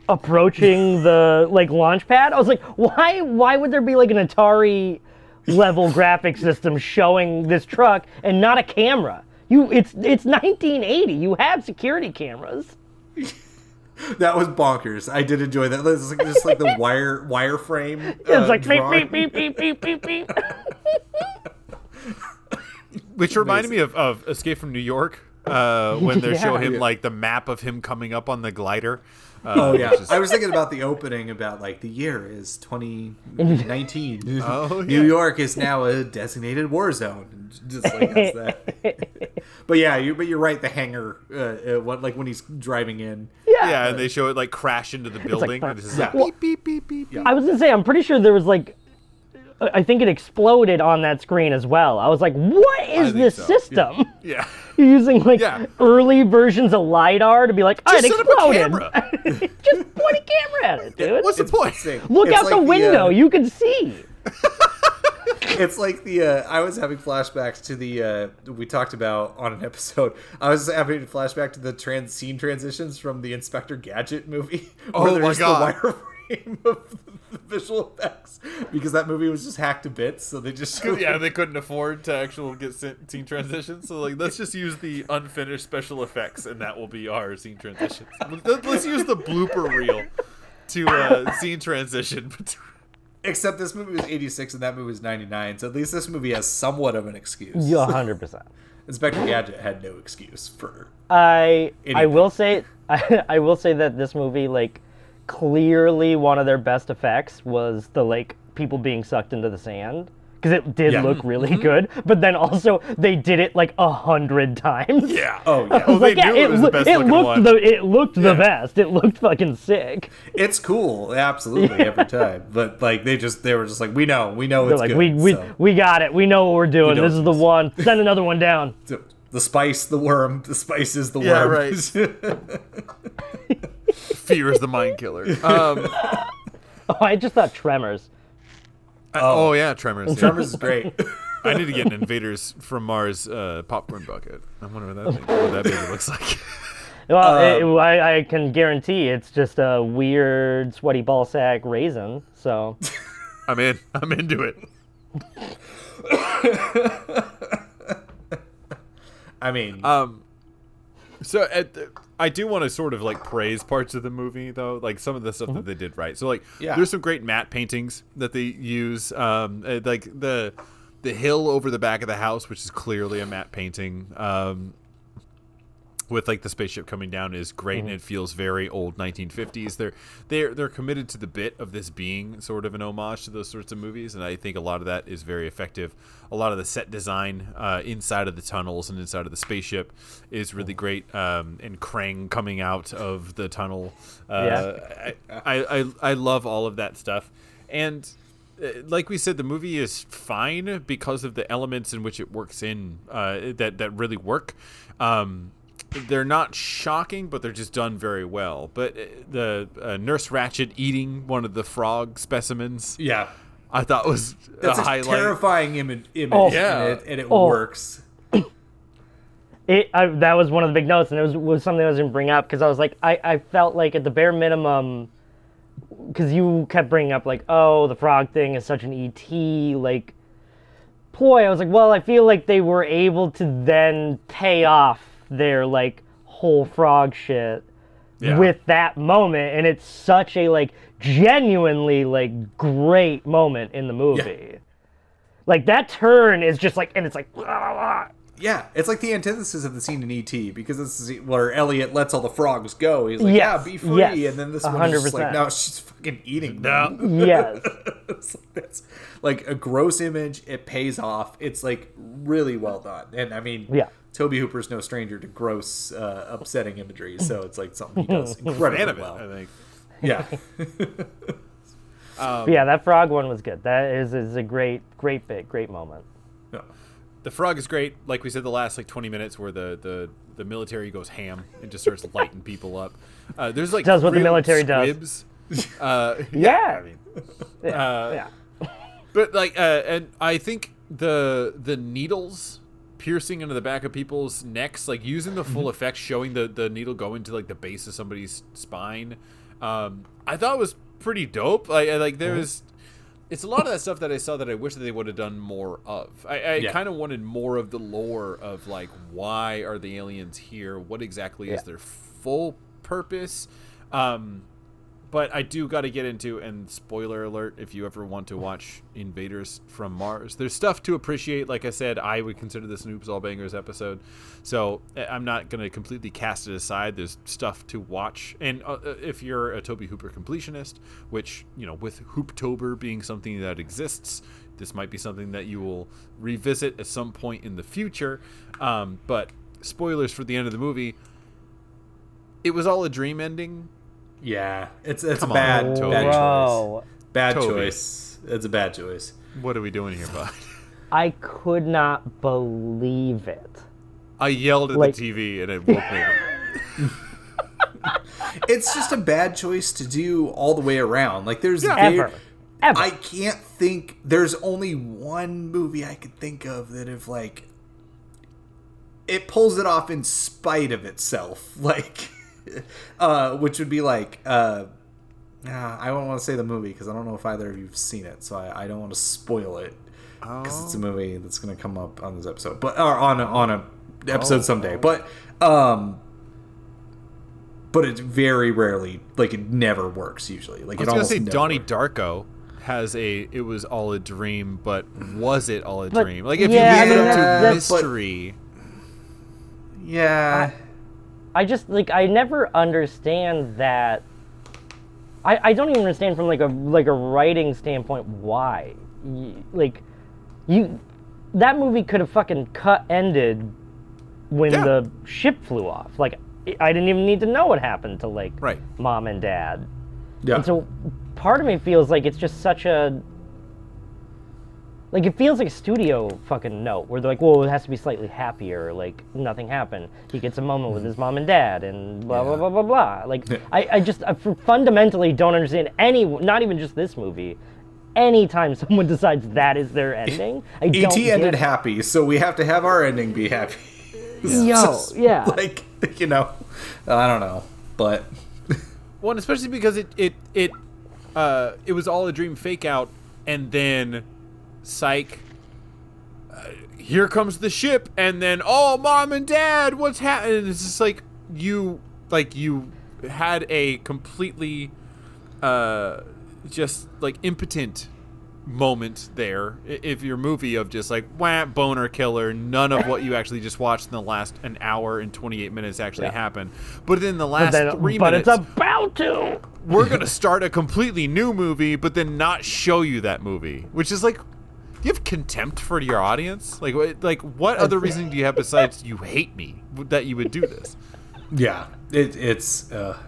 approaching the like launch pad. I was like, why why would there be like an Atari level graphic system showing this truck and not a camera? You it's it's 1980. You have security cameras. That was bonkers. I did enjoy that. It's like just like the wire wireframe. It's uh, like beep drawing. beep beep beep beep beep beep. Which reminded me of, of Escape from New York, uh, when they show him Yeah. like the map of him coming up on the glider. Uh, Oh yeah, is- I was thinking about the opening about like the year is 2019. Oh, New. York is now a designated war zone. Just like that's that. but yeah, you but you're right. The hangar, uh, uh, what like when he's driving in. Yeah, and they show it like crash into the building. and it's just like, Yeah. beep beep beep beep. beep. I was gonna say, I'm pretty sure there was like, I I think it exploded on that screen as well. I was like, what is this so, system? Yeah. You're using like Yeah. early versions of lidar to be like, oh, Just it set up a exploded. camera. Just point a camera at it, dude. What's the point? Look It's out like the window. uh, you can see. it's like the uh, I was having flashbacks to the uh, we talked about on an episode. I was having a flashback to the trans scene transitions from the Inspector Gadget movie. Oh my there's God. The wireframe of the visual effects because that movie was just hacked to bits. So they just showed yeah, they couldn't afford to actually get scene transitions, so like let's just use the unfinished special effects, and that will be our scene transitions. Let- Let's use the blooper reel to uh, scene transition. Except this movie was 86 and that movie was 99. So at least this movie has somewhat of an excuse. Yeah, hundred percent. Inspector Gadget had no excuse for. I I will say I, I will say that this movie like clearly one of their best effects was the like people being sucked into the sand because it did Yeah. look really good. But then also they did it like a hundred times. Yeah. Oh yeah. I was like, yeah, it, was the it looked one. the it looked the best. It looked fucking sick. It's cool, absolutely every time. But like they just they were just like we know, we know They're it's like, good. we we so. we got it. We know what we're doing. know This is the one. Send another one down. The spice, the worm, the spice is the Yeah, worm. right. Fear is the mind killer. Um, Oh, I just thought Tremors. I- oh. yeah, Tremors. yeah. Tremors is great. I need to get an Invaders from Mars uh, popcorn bucket. I wonder what that thing, what that baby looks like. Well, Um, it- I, I can guarantee it's just a weird sweaty ball sack raisin. So I'm in. I'm into it. I mean, Um, so at the, I do want to sort of like praise parts of the movie though, like some of the stuff that they did right. So like, Yeah. there's some great matte paintings that they use. Um, uh, like the the hill over the back of the house, which is clearly a matte painting. Um, with like the spaceship coming down is great and it feels very old 1950s. They're they're they're committed to the bit of this being sort of an homage to those sorts of movies, and I think a lot of that is very effective. A lot of the set design uh, inside of the tunnels and inside of the spaceship is really great. Um, and Krang coming out of the tunnel, uh, I, I, I I love all of that stuff, and uh, like we said, the movie is fine because of the elements in which it works in uh, that that really work. Um, they're not shocking, but they're just done very well. But uh, the uh, Nurse Ratched eating one of the frog specimens, yeah, I thought was that's a a, highlight. terrifying image, image Oh. Yeah. and it, and it Oh. works. it I, that was one of the big notes, and it was, was something I was gonna bring up because I was like, I, I felt like at the bare minimum, because you kept bringing up like, oh, the frog thing is such an ET like ploy. I was like, well, I feel like they were able to then pay off their like whole frog shit Yeah. with that moment, and it's such a like genuinely like great moment in the movie. Like that turn is just like, and it's like, blah, blah, blah. Yeah, it's like the antithesis of the scene in ET because this is where Elliot lets all the frogs go. He's like, Yes, "Yeah, be free," yes, and then this one is just like, 100%. "No, she's fucking eating them." yes. it's, like, that's like a gross image. It pays off. It's like really well done, and I mean, Yeah. Tobe Hooper's no stranger to gross, uh, upsetting imagery, so it's like something he does incredibly Fan of it, well. I think. Yeah, But yeah, that frog one was good. That is is a great, great bit, great moment. No. The frog is great. Like we said, the last like 20 minutes where the the, the military goes ham and just starts lighting people up. Uh, there's like Does what the real military does. squibs. Uh, Yeah. I mean, Yeah, uh, yeah. But like, uh, and I think the the needles piercing into the back of people's necks, like using the full effect, showing the the needle go into like the base of somebody's spine. Um, I thought was pretty dope. Like, I- like there Mhm. was. It's a lot of that stuff that I saw that I wish that they would have done more of. I, I Yeah. kind of wanted more of the lore of like why are the aliens here? What exactly is their full purpose? Um, but I do got to get into and spoiler alert if you ever want to watch Invaders from Mars. There's stuff to appreciate. Like I said, I would consider this an Oops All Bangers episode, so I- I'm not going to completely cast it aside. There's stuff to watch, and uh, uh, if you're a Tobe Hooper completionist, which you know, with Hooptober being something that exists. This might be something that you will revisit at some point in the future. Um, but spoilers for the end of the movie. It was all a dream ending. Yeah, it's it's Come a bad on, Tobe. bad Bro. choice. Bad Tobe. choice. It's a bad choice. What are we doing here, bud? I could not believe it. I yelled at Like- the TV and it woke me up. It's just a bad choice to do all the way around. Like there's Yeah. very- Ever. Ever. I can't think. There's only one movie I could think of that if like it pulls it off in spite of itself, like uh, which would be like uh, I don't want to say the movie because I don't know if either of you've seen it, so I, I don't want to spoil it because it's a movie that's going to come up on this episode, but or on a, on a episode Oh. someday. But um, but it's very rarely like it never works usually. Like I was it gonna say never Donnie Darko has a it was all a dream, but was it all a But- dream? Like if yeah, you leave it I up to that's- but- mystery, Yeah. I just like I never understand that. I, I don't even understand from like a like a writing standpoint why, Y- like, you, that movie could have fucking cut ended when Yeah. the ship flew off. Like I didn't even need to know what happened to like Right. mom and dad. Yeah. And so part of me feels like it's just such a like it feels like a studio fucking note where they're like, well, it has to be slightly happier, like nothing happened. He gets a moment with his mom and dad, and blah blah blah blah blah. Like I, I just I f- fundamentally don't understand any, not even just this movie. Anytime someone decides that is their ending, I don't ET ended it. happy, so we have to have our ending be happy. Yo, yeah. like you know, I don't know, but Well, and especially because it it it uh it was all a dream fake out, and then psych. Uh, here comes the ship, and then oh, mom and dad, what's happening? It's just like you like you had a completely uh just like impotent moment there if your movie of just like wham boner killer none of what you actually just watched in the last an hour and 28 minutes actually Yeah. happened but in the But, last then- three but minutes it's about to. we're gonna start a completely new movie, but then not show you that movie, which is like, you have contempt for your audience. Like, what- like what other reason do you have besides you hate me that you would do this? yeah, it, it's uh,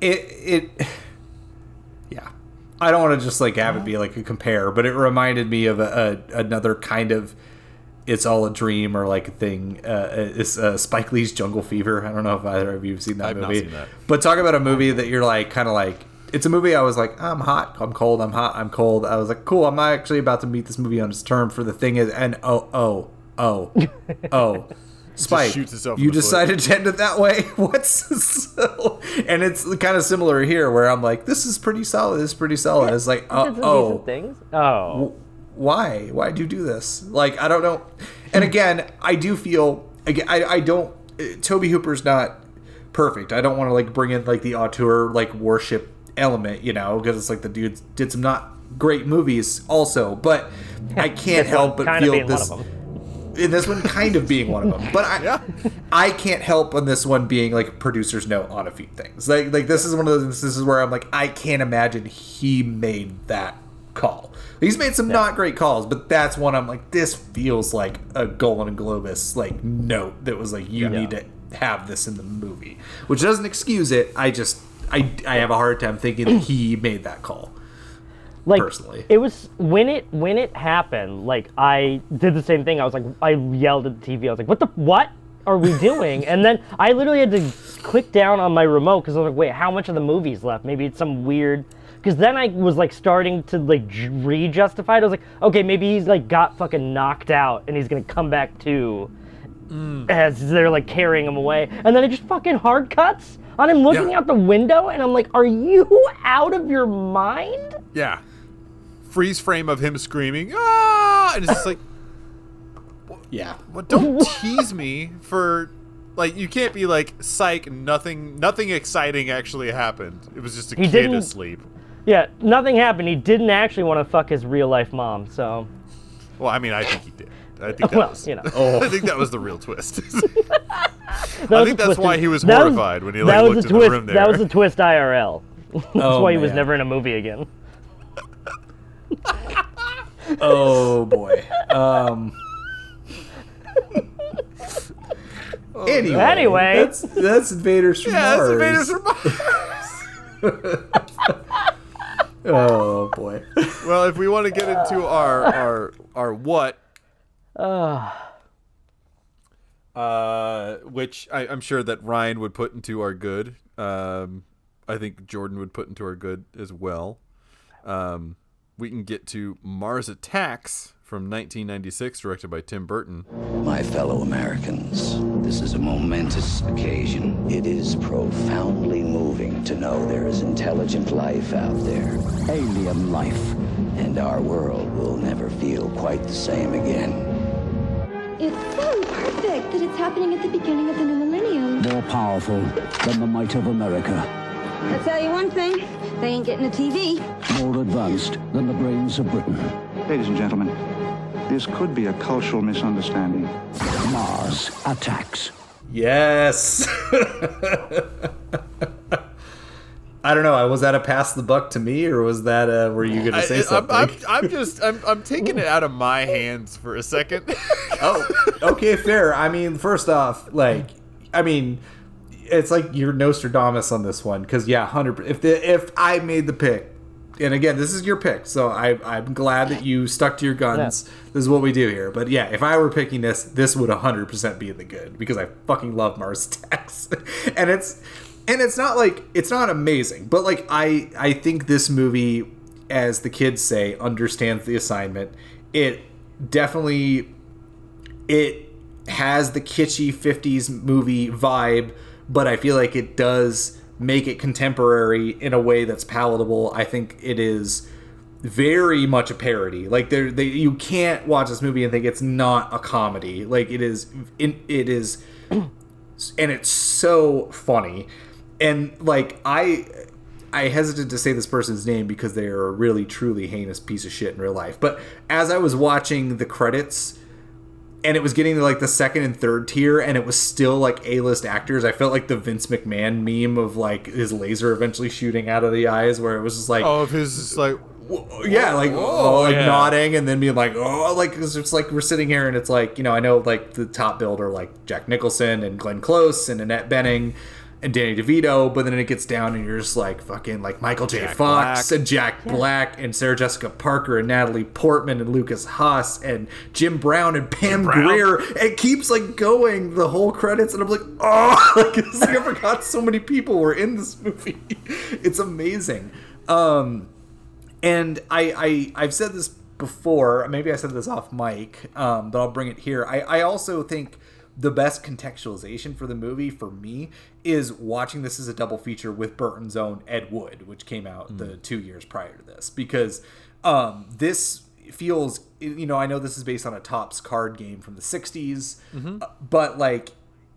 it it yeah. I don't want to just like have it be like a compare, but it reminded me of a, a another kind of it's all a dream or like a thing. Uh, it's uh, Spike Lee's Jungle Fever. I don't know if either of you have seen that I've movie. seen that. But talk about a movie that you're like kind of like it's a movie I was like I'm hot, I'm cold, I'm hot, I'm cold. I was like cool. I'm not actually about to meet this movie on its term. For the thing is, and oh oh oh oh. Spike, shoots you the foot. decided to end it that way. What's so? And it's kind of similar here, where I'm like, this is pretty solid. This is pretty solid. It's like, Did uh, some oh, things. Oh, wh- why? Why do you do this? Like, I don't know. And again, I do feel again, I, I don't. uh, Tobe Hooper's not perfect. I don't want to like bring in like the auteur like worship element, you know, because it's like the dude did some not great movies also, but I can't help but feel this. In this one, kind of being one of them, but I, I can't help on this one being like producer's note on a few things. Like, like this is one of those. This is where I'm like, I can't imagine he made that call. He's made some not great calls, but that's one I'm like, this feels like a Golan Globus like note that was like, you Yeah. need to have this in the movie, which doesn't excuse it. I just, I, I have a hard time thinking that he made that call. like personally. it was when it when it happened. Like I did the same thing. I was like, I yelled at the TV. I was like, what the what are we doing? and then I literally had to click down on my remote because I was like, wait, how much of the movie's left? Maybe it's some weird because then I was like starting to like re-justify it. I was like, okay, maybe he's like got fucking knocked out and he's gonna come back to mm. as they're like carrying him away, and then it just fucking hard cuts on him looking Yeah. out the window, and I'm like, are you out of your mind? Yeah. Freeze frame of him screaming, ah! And it's just like, yeah. well, don't tease me for, like, you can't be like, psych, nothing, nothing exciting actually happened. It was just a He kid didn't- asleep. Yeah, nothing happened. He didn't actually want to fuck his real life mom, so. Well, I mean, I think he did. I think that Well, was, you know. I think that was the real twist. I think that's why he was that horrified when he, like, that was looked a in the twist, room That was a twist IRL. That's Oh, why he was man. never in a movie again. Oh boy. Um. Anyway, Anyway. that's that's Invaders from yeah, Mars. that's Invaders from Mars. Oh boy. well, if we want to get into our our our what, Uh, uh, which I, I'm sure that Ryan would put into our good. Um, I think Jordan would put into our good as well. Um, we can get to Mars Attacks from 1996, directed by Tim Burton. My fellow Americans, this is a momentous occasion. It is profoundly moving to know there is intelligent life out there. Alien life. And our world will never feel quite the same again. It's so perfect that it's happening at the beginning of the new millennium. More powerful than the might of America. I'll tell you one thing, they ain't getting a TV. More advanced than the brains of Britain. Ladies and gentlemen, this could be a cultural misunderstanding. Mars attacks. Yes. I don't know. I Was that a pass the buck to me, or was that uh, were you going to say I, something? I'm, I'm, I'm just I'm, I'm taking it out of my hands for a second. oh, okay, fair. I mean, first off, like, I mean, it's like you're Nostradamus on this one because yeah, hundred. If the if I made the pick, and again, this is your pick, so I I'm glad that you stuck to your guns. This is what we do here. But yeah, if I were picking this, this would hundred percent be in the good because I fucking love Mars Attacks, and it's and it's not like it's not amazing, but like I I think this movie, as the kids say, understands the assignment. It definitely it has the kitschy 50s movie vibe, but I feel like it does make it contemporary in a way that's palatable. I think it is very much a parody. Like there they you can't watch this movie and think it's not a comedy. Like it is it, it is and it's so funny. And like I I hesitate to say this person's name because they are a really truly heinous piece of shit in real life. But as I was watching the credits and it was getting to like the second and third tier and it was still like A-list actors, I felt like the Vince McMahon meme of like his laser eventually shooting out of the eyes where it was just like oh, if his just like yeah, like Whoa, oh, like yeah. nodding and then being like, oh, like it's just like we're sitting here and it's like you know I know like the top build are like Jack Nicholson and Glenn Close and Annette Bening and Danny DeVito, but then it gets down and you're just like fucking like Michael J. Jack Fox Black. and Jack Black and Sarah Jessica Parker and Natalie Portman and Lukas Haas and Jim Brown and Pam Brown. Grier. It keeps like going the whole credits and I'm like, oh, like it's like I forgot so many people were in this movie. It's amazing. Um, and I, I I've said this before. Maybe I said this off mic, um, but I'll bring it here. I, I also think the best contextualization for the movie for me is watching this as a double feature with Burton's own Ed Wood, which came out the two years prior to this, because um, this feels you know I know this is based on a Topps card game from the 60s, uh, but like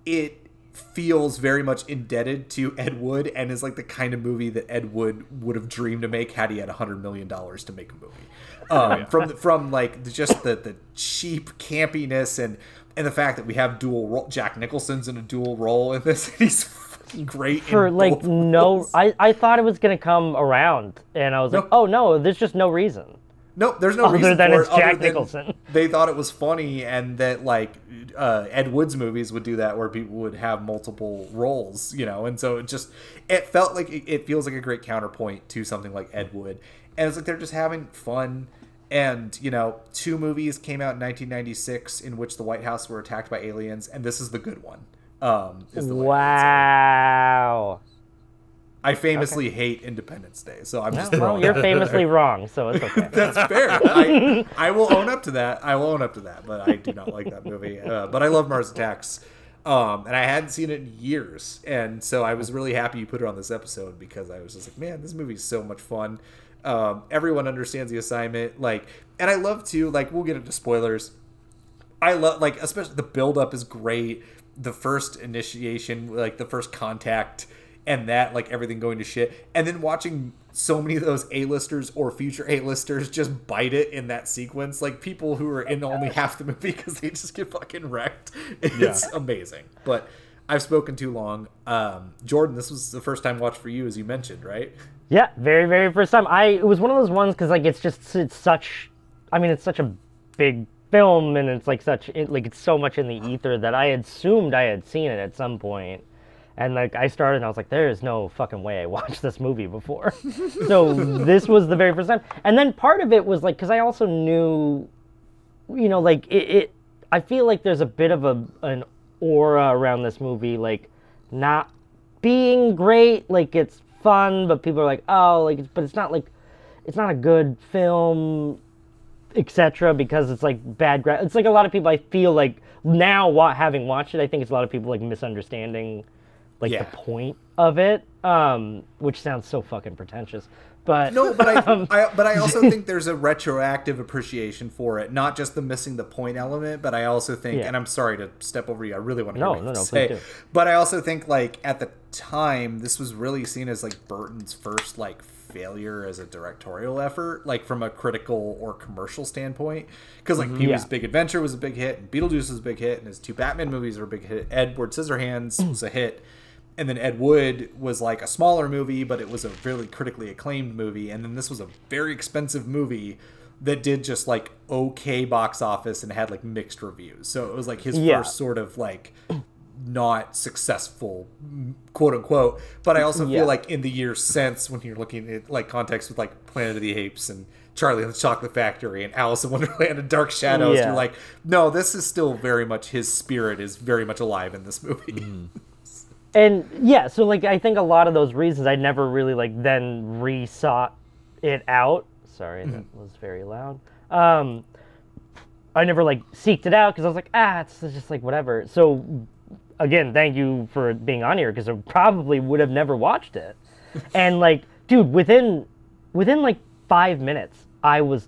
it feels very much indebted to Ed Wood and is like the kind of movie that Ed Wood would have dreamed to make had he had a hundred million dollars to make a movie. Um, From from like the- just the the cheap campiness and and the fact that we have dual role. Jack Nicholson's in a dual role in this. And he's fucking great for like no, roles. I, I thought it was gonna come around, and I was like, oh no, there's just no reason. Nope, there's no Other reason than for it's it Jack Nicholson. They thought it was funny, and that like uh, Ed Wood's movies would do that, where people would have multiple roles, you know. And so it just it felt like it, it feels like a great counterpoint to something like Ed Wood, and it's like they're just having fun. And you know, two movies came out in 1996 in which the White House were attacked by aliens, and this is the good one. Um, is the Wow. I famously hate Independence Day, so I'm just well, you're famously there. wrong, so it's okay. That's fair. I, I will own up to that. I will own up to that, but I do not like that movie. Uh, but I love Mars Attacks. Um, and I hadn't seen it in years, and so I was really happy you put it on this episode because I was just like, man, this movie is so much fun. Um, everyone understands the assignment, like, and I love to like we'll get into spoilers. I love like especially the build up is great. The first initiation, like the first contact, and that like everything going to shit, and then watching so many of those A-listers or future A-listers just bite it in that sequence, like people who are in only half the movie because they just get fucking wrecked. It's Yeah. amazing. But I've spoken too long. Um, Jordan, this was the first time watch for you, as you mentioned, right? Yeah, very, very first time. I it was one of those ones because like it's just it's such, I mean it's such a big film and it's like such it, like it's so much in the ether that I assumed I had seen it at some point, and like I started and I was like, there is no fucking way I watched this movie before, so this was the very first time. And then part of it was like because I also knew, you know, like it, it. I feel like there's a bit of a an aura around this movie, like not being great. Like it's fun, but people are like, oh, like, it's, but it's not like, it's not a good film, etc. Because it's like bad. Gra- it's like a lot of people. I feel like now, wa- having watched it, I think it's a lot of people like misunderstanding, like Yeah. the point of it. Um, which sounds so fucking pretentious, but No, but I, um, I but I also think there's a retroactive appreciation for it, not just the missing the point element, but I also think, Yeah. and I'm sorry to step over you, I really want to No, no, no, say, but I also think like at the time this was really seen as like Burton's first like failure as a directorial effort, like from a critical or commercial standpoint, because like Mhm. Pee Wee's Yeah. Big Adventure was a big hit, and Beetlejuice was a big hit, and his two Batman movies were a big hit. Edward Scissorhands was a hit and then Ed Wood was like a smaller movie, but it was a really critically acclaimed movie. And then this was a very expensive movie that did just like okay box office and had like mixed reviews. So it was like his Yeah. first sort of like not successful mm, quote unquote but i also Yeah. feel like in the years since when you're looking at like context with like planet of the apes and charlie and the chocolate factory and alice in wonderland and dark shadows Yeah. you're like no this is still very much his spirit is very much alive in this movie mm. And yeah, so like I think a lot of those reasons I never really like then re-sought it out. Sorry, that was very loud. Um, I never like seeked it out because I was like, ah, it's just like whatever. So again, thank you for being on here because I probably would have never watched it. and like, dude, within within like five minutes, I was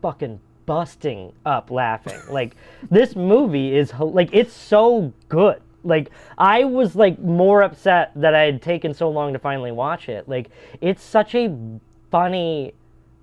fucking busting up laughing. Like this movie is like it's so good. Like I was like more upset that I had taken so long to finally watch it. Like it's such a funny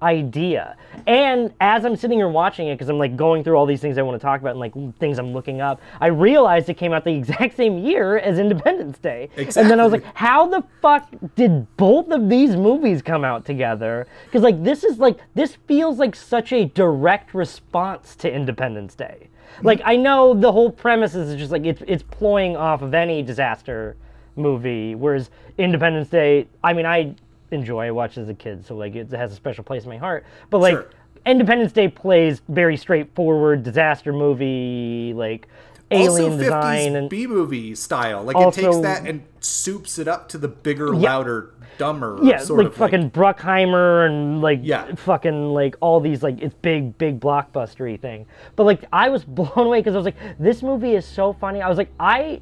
idea. And as I'm sitting here watching it, because I'm like going through all these things I want to talk about and like things I'm looking up, I realized it came out the exact same year as Independence Day. And then I was like, how the fuck did both of these movies come out together? Because like this is like this feels like such a direct response to Independence Day. Like I know the whole premise is just like it's it's ploying off of any disaster movie, whereas Independence Day, I mean I enjoy I watched as a kid, so like it has a special place in my heart. But like Sure. Independence Day plays very straightforward disaster movie, like alien also design 50s and B movie style. Like Also- it takes that and soups it up to the bigger, Yeah. louder, dumber yeah, sort like of fucking Bruckheimer and like Yeah. fucking like all these like it's big big blockbustery thing. But like I was blown away because I was like, this movie is so funny. I was like, I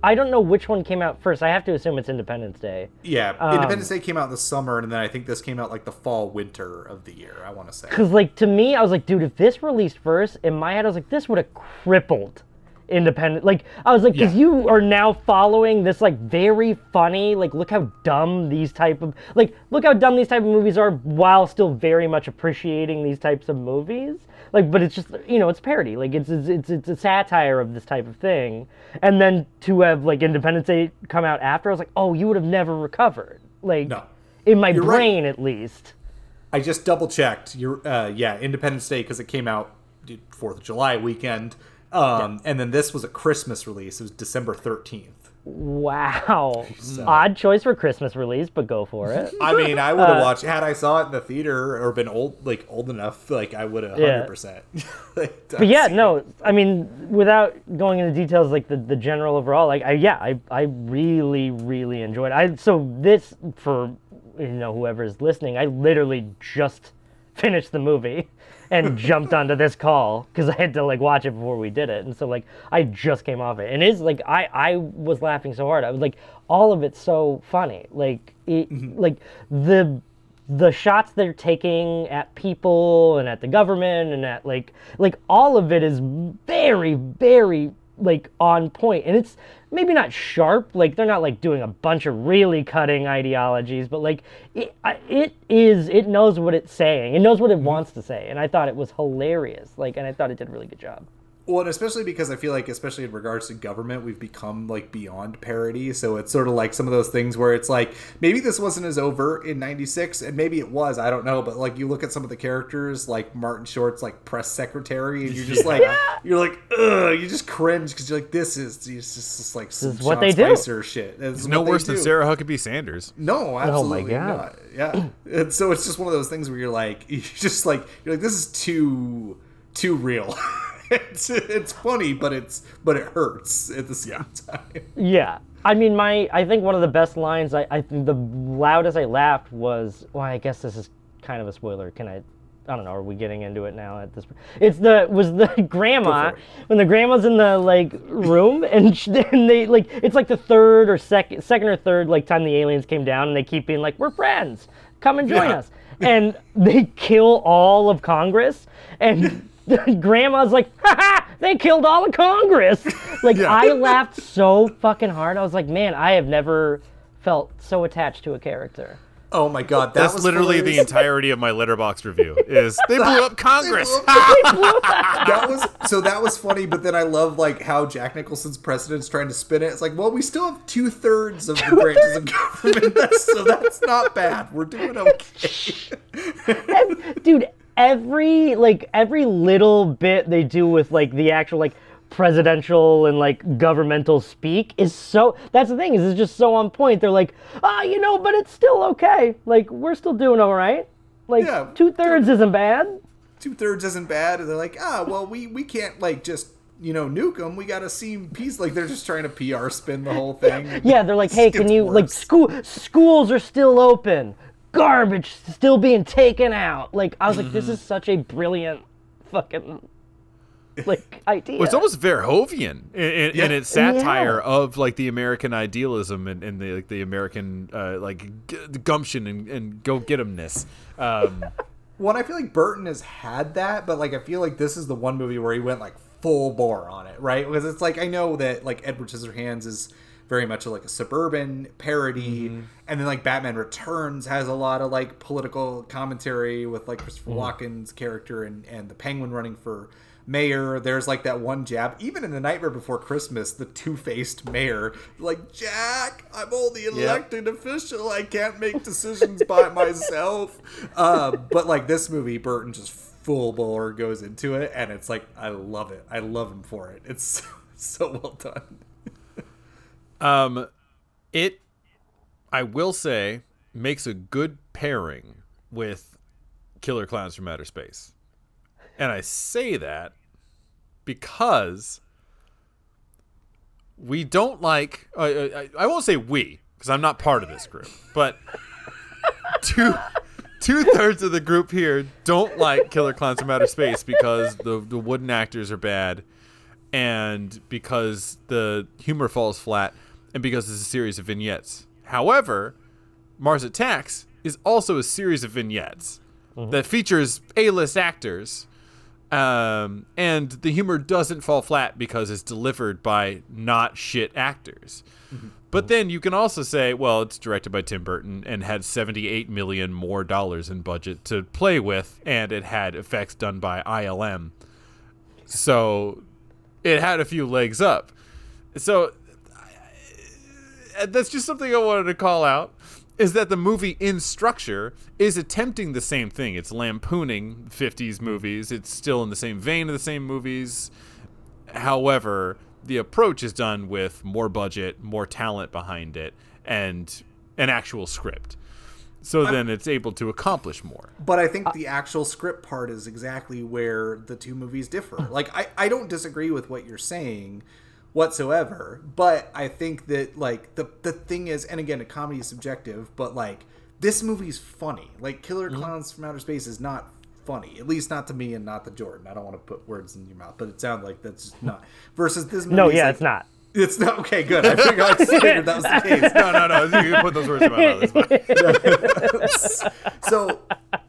I don't know which one came out first. I have to assume it's Independence Day. Yeah, Um, Independence Day came out in the summer, and then I think this came out like the fall winter of the year. I want to say. Because like to me, I was like, dude, if this released first, in my head, I was like, this would have crippled independent. Like I was like, because you are now following this like very funny, like look how dumb these type of like look how dumb these type of movies are, while still very much appreciating these types of movies. Like, but it's just you know, it's parody. Like it's it's it's, it's a satire of this type of thing. And then to have like Independence Day come out after, I was like, oh, you would have never recovered. Like No. in my You're right. brain at least. I just double checked. You're, uh, yeah, Independence Day because it came out Fourth of July weekend, um, and then this was a Christmas release. It was December thirteenth. Wow. Odd choice for Christmas release, but go for it. I mean, I would have Uh, watched had I saw it in the theater or been old, like old enough. Like I would have Yeah. hundred percent. But yeah, no, I mean, without going into details, like the, the general overall, like I yeah, I I really really enjoyed. It. I so this for you know whoever's listening, I literally just finished the movie and jumped onto this call because I had to like watch it before we did it, and so like I just came off it, and it's like I I was laughing so hard. I was like all of it's so funny, like it, mm-hmm. like the the shots they're taking at people and at the government and at like like all of it is very very like on point. And it's maybe not sharp like they're not like doing a bunch of really cutting ideologies but like it, it is it knows what it's saying. It knows what it mm-hmm. wants to say and i thought it was hilarious like and i thought it did a really good job Well, and especially because I feel like, especially in regards to government, we've become like beyond parody. So it's sort of like some of those things where it's like maybe this wasn't as overt in '96, and maybe it was. I don't know. But like you look at some of the characters, like Martin Short's like press secretary, and you're just like, you're like, ugh, you just cringe because you're like, this is it's just, just like some is what Sean they do. Spicer shit. This It's is no what they worse than. Sarah Huckabee Sanders. No, Oh my absolutely God. not. Yeah, and so it's just one of those things where you're like, you just like, you're like, this is too, too real. it's it's funny, but it's but it hurts at the same time. Yeah. I mean, my I think one of the best lines I, I the loudest I laughed was well, I guess this is kind of a spoiler. Can I? I don't know. Are we getting into it now? At this, it's the was the grandma when the grandma's in the like room and, then they like it's like the third or second second or third like time the aliens came down and they keep being like we're friends, come and join Yeah. us, and they kill all of Congress and. grandma's like, ha ha, they killed all of Congress. Like, I laughed so fucking hard. I was like, man, I have never felt so attached to a character. Oh my god, that That's was literally the entirety of my Letterboxd review. Is they blew up Congress? that was so that was funny, but then I love like how Jack Nicholson's president's trying to spin it. It's like, well, we still have two thirds of the branches of government, that's, so that's not bad. We're doing okay. Dude, every like every little bit they do with like the actual like presidential and like governmental speak is so that's the thing is it's just so on point they're like ah you know but it's still okay like we're still doing all right like Yeah, two-thirds isn't bad Two thirds isn't bad. And they're like, ah, well, we we can't like just you know nuke them. We got to seem peace. Like they're just trying to PR spin the whole thing. Yeah, they're like, hey, can you like school schools are still open, garbage still being taken out. Like I was like, this is such a brilliant fucking like idea. Well, it's almost Verhoeven in, in, Yeah. in its satire Yeah. of like the American idealism and, and the like the American uh, like g- gumption and, and go get 'emness. Um, Well, and I feel like Burton has had that, but like I feel like this is the one movie where he went like full bore on it, right? Because it's like I know that like Edward Scissorhands is very much like a suburban parody, and then like Batman Returns has a lot of like political commentary with like Christopher Mhm. Walken's character and and the Penguin running for mayor. There's like that one jab, even in the Nightmare Before Christmas, the two faced mayor, like Jack, I'm only an Yep. elected official. I can't make decisions by myself. Uh, but like this movie, Burton just full bore goes into it, and it's like I love it. I love him for it. It's so, so well done. Um, it, I will say, makes a good pairing with Killer Klowns from Outer Space, and I say that because we don't like. I I, I won't say we because I'm not part of this group, but two two thirds of the group here don't like Killer Klowns from Outer Space because the the wooden actors are bad, and because the humor falls flat, and because it's a series of vignettes. However, Mars Attacks is also a series of vignettes mm-hmm. that features A-list actors, um, and the humor doesn't fall flat because it's delivered by not shit actors. Mm-hmm. But mm-hmm. then you can also say, well, it's directed by Tim Burton and had 78 million more dollars in budget to play with, and it had effects done by ILM. So it had a few legs up. So Uh, that's just something I wanted to call out is that the movie in structure is attempting the same thing. It's lampooning 50s movies. It's still in the same vein of the same movies. However, the approach is done with more budget, more talent behind it, and an actual script. So then it's able to accomplish more. But I think the actual script part is exactly where the two movies differ. Like I, I don't disagree with what you're saying whatsoever, but I think that like the the thing is and again a comedy is subjective, but like this movie's funny. Like Killer Mm-hmm. Klowns from Outer Space is not funny. At least not to me and not to Jordan. I don't want to put words in your mouth, but it sounds like that's not. Versus this movie No, yeah, like- it's not. It's not okay. Good. I figured, I figured that was the case. No, no, no. You can put those words in my mouth. It's fine. so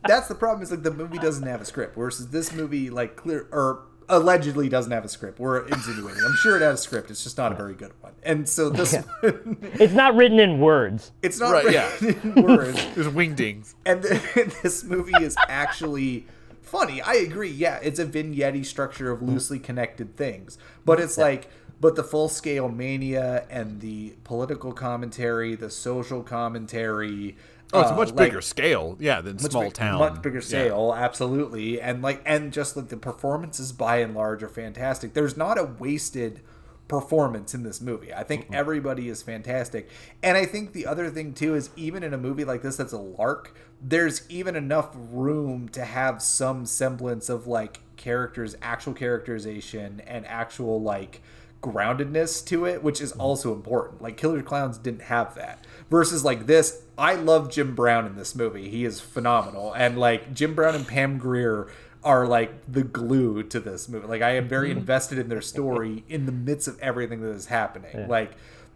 that's the problem is like the movie doesn't have a script versus this movie like clear or allegedly doesn't have a script. We're insinuating. I'm sure it has a script. It's just not a very good one. And so this It's not written in words. it's not Right, written in words. There's wingdings. and this movie is actually funny. I agree. Yeah it's a vignette structure of loosely connected things. But it's like but the full scale mania and the political commentary the social commentary Oh, it's a uh, much like- bigger scale, yeah, than small big- town. much bigger Yeah. scale absolutely and like and just like the performances by and large are fantastic there's not a wasted performance in this movie i think everybody is fantastic and i think the other thing too is even in a movie like this that's a lark there's even enough room to have some semblance of like characters actual characterization and actual like groundedness to it, which is also important. Like Killer Klowns didn't have that. Versus like this, I love Jim Brown in this movie. He is phenomenal. And like Jim Brown and Pam Grier are like the glue to this movie. Like I am very mm-hmm. invested in their story in the midst of everything that is happening. Like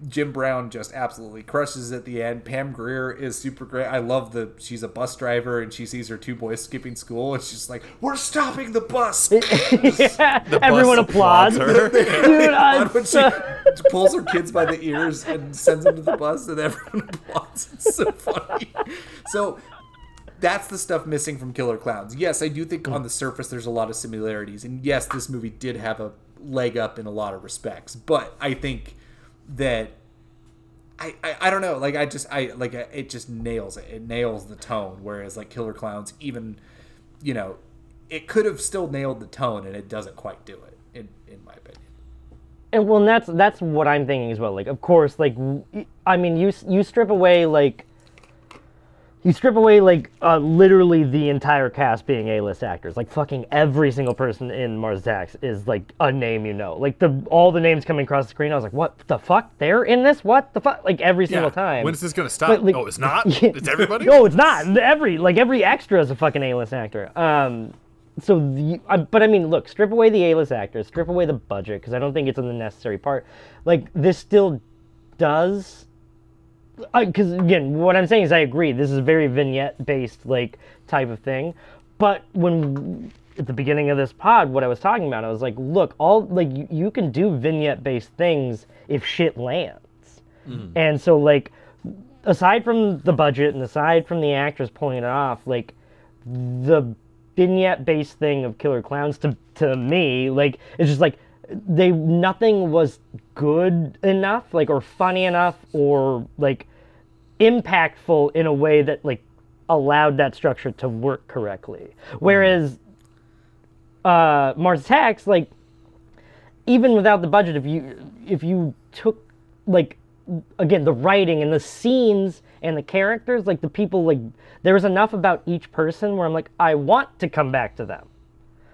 Jim Brown just absolutely crushes at the end. Pam Grier is super great. I love the she's a bus driver and she sees her two boys skipping school and she's like, "We're stopping the bus." yeah, The everyone bus applauds. her. Dude, applaud when she pulls her kids by the ears and sends them to the bus, and everyone applauds. It's so funny. So that's the stuff missing from Killer Klowns. Yes, I do think on the surface there's a lot of similarities, and yes, this movie did have a leg up in a lot of respects. But I think that I, I, I don't know like I just I like it just nails it it nails the tone whereas like Killer Klowns even you know it could have still nailed the tone and it doesn't quite do it in in my opinion and well, and that's that's what I'm thinking as well. Like, of course, like I mean, you you strip away like you strip away like uh, literally the entire cast being A-list actors. Like fucking every single person in Mars Attacks is like a name you know. Like the all the names coming across the screen, I was like, what the fuck? They're in this? What the fuck? Like every single Yeah. time. When is this gonna stop? But, like- oh, it's not. It's everybody. no, it's not. Every like every extra is a fucking A-list actor. Um, so the, uh, but I mean, look, strip away the A-list actors, strip away the budget because I don't think it's in the necessary part. Like this still does. Because again, what I'm saying is I agree. This is a very vignette-based like type of thing. But when at the beginning of this pod, what I was talking about, I was like, look, all like you, you can do vignette-based things if shit lands. Mm. And so like aside from the budget and aside from the actors pulling it off, like the vignette based thing of Killer Klowns to to me, like it's just like they nothing was good enough, like or funny enough or like impactful in a way that like allowed that structure to work correctly. Whereas uh Mars Attacks, like even without the budget, if you if you took like again the writing and the scenes and the characters, like the people, like there was enough about each person where I'm like, I want to come back to them.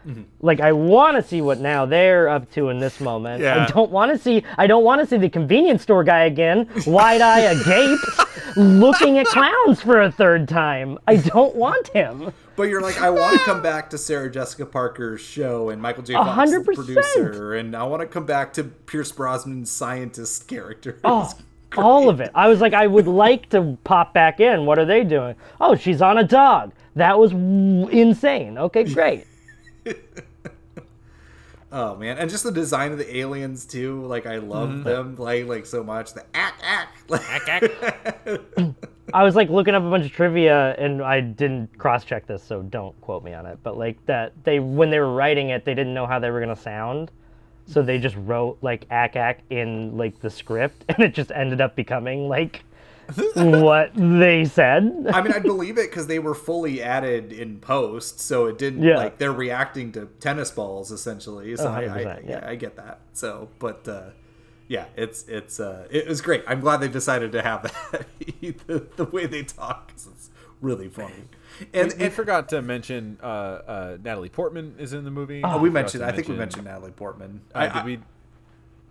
Mm-hmm. Like I want to see what now they're up to in this moment. Yeah. I don't want to see. I don't want to see the convenience store guy again, wide eye agape, looking at clowns for a third time. I don't want him. But you're like, I want to come back to Sarah Jessica Parker's show and Michael J. Fox, the producer, and I want to come back to Pierce Brosnan's scientist character. Oh, all of it. I was like, I would like to pop back in. What are they doing? Oh, she's on a dog. That was w- insane. Okay, great. Oh man, and just the design of the aliens too. Like I love Mhm. them like like so much. The ack ack I was like looking up a bunch of trivia and I didn't cross check this, so don't quote me on it. But like that they when they were writing it, they didn't know how they were gonna sound. So they just wrote like ack ack in like the script and it just ended up becoming like what they said. I mean, I believe it because they were fully added in post, so it didn't Yeah. like they're reacting to tennis balls essentially. So I, I, 100%, yeah. I get that. So, but uh, yeah, it's it's uh, it was great. I'm glad they decided to have that the, the way they talk 'cause it's really funny. And, we, we and forgot to mention uh, uh, Natalie Portman is in the movie. oh, we forgot mentioned. to I think we mentioned Natalie Portman. Uh, I, did I- we?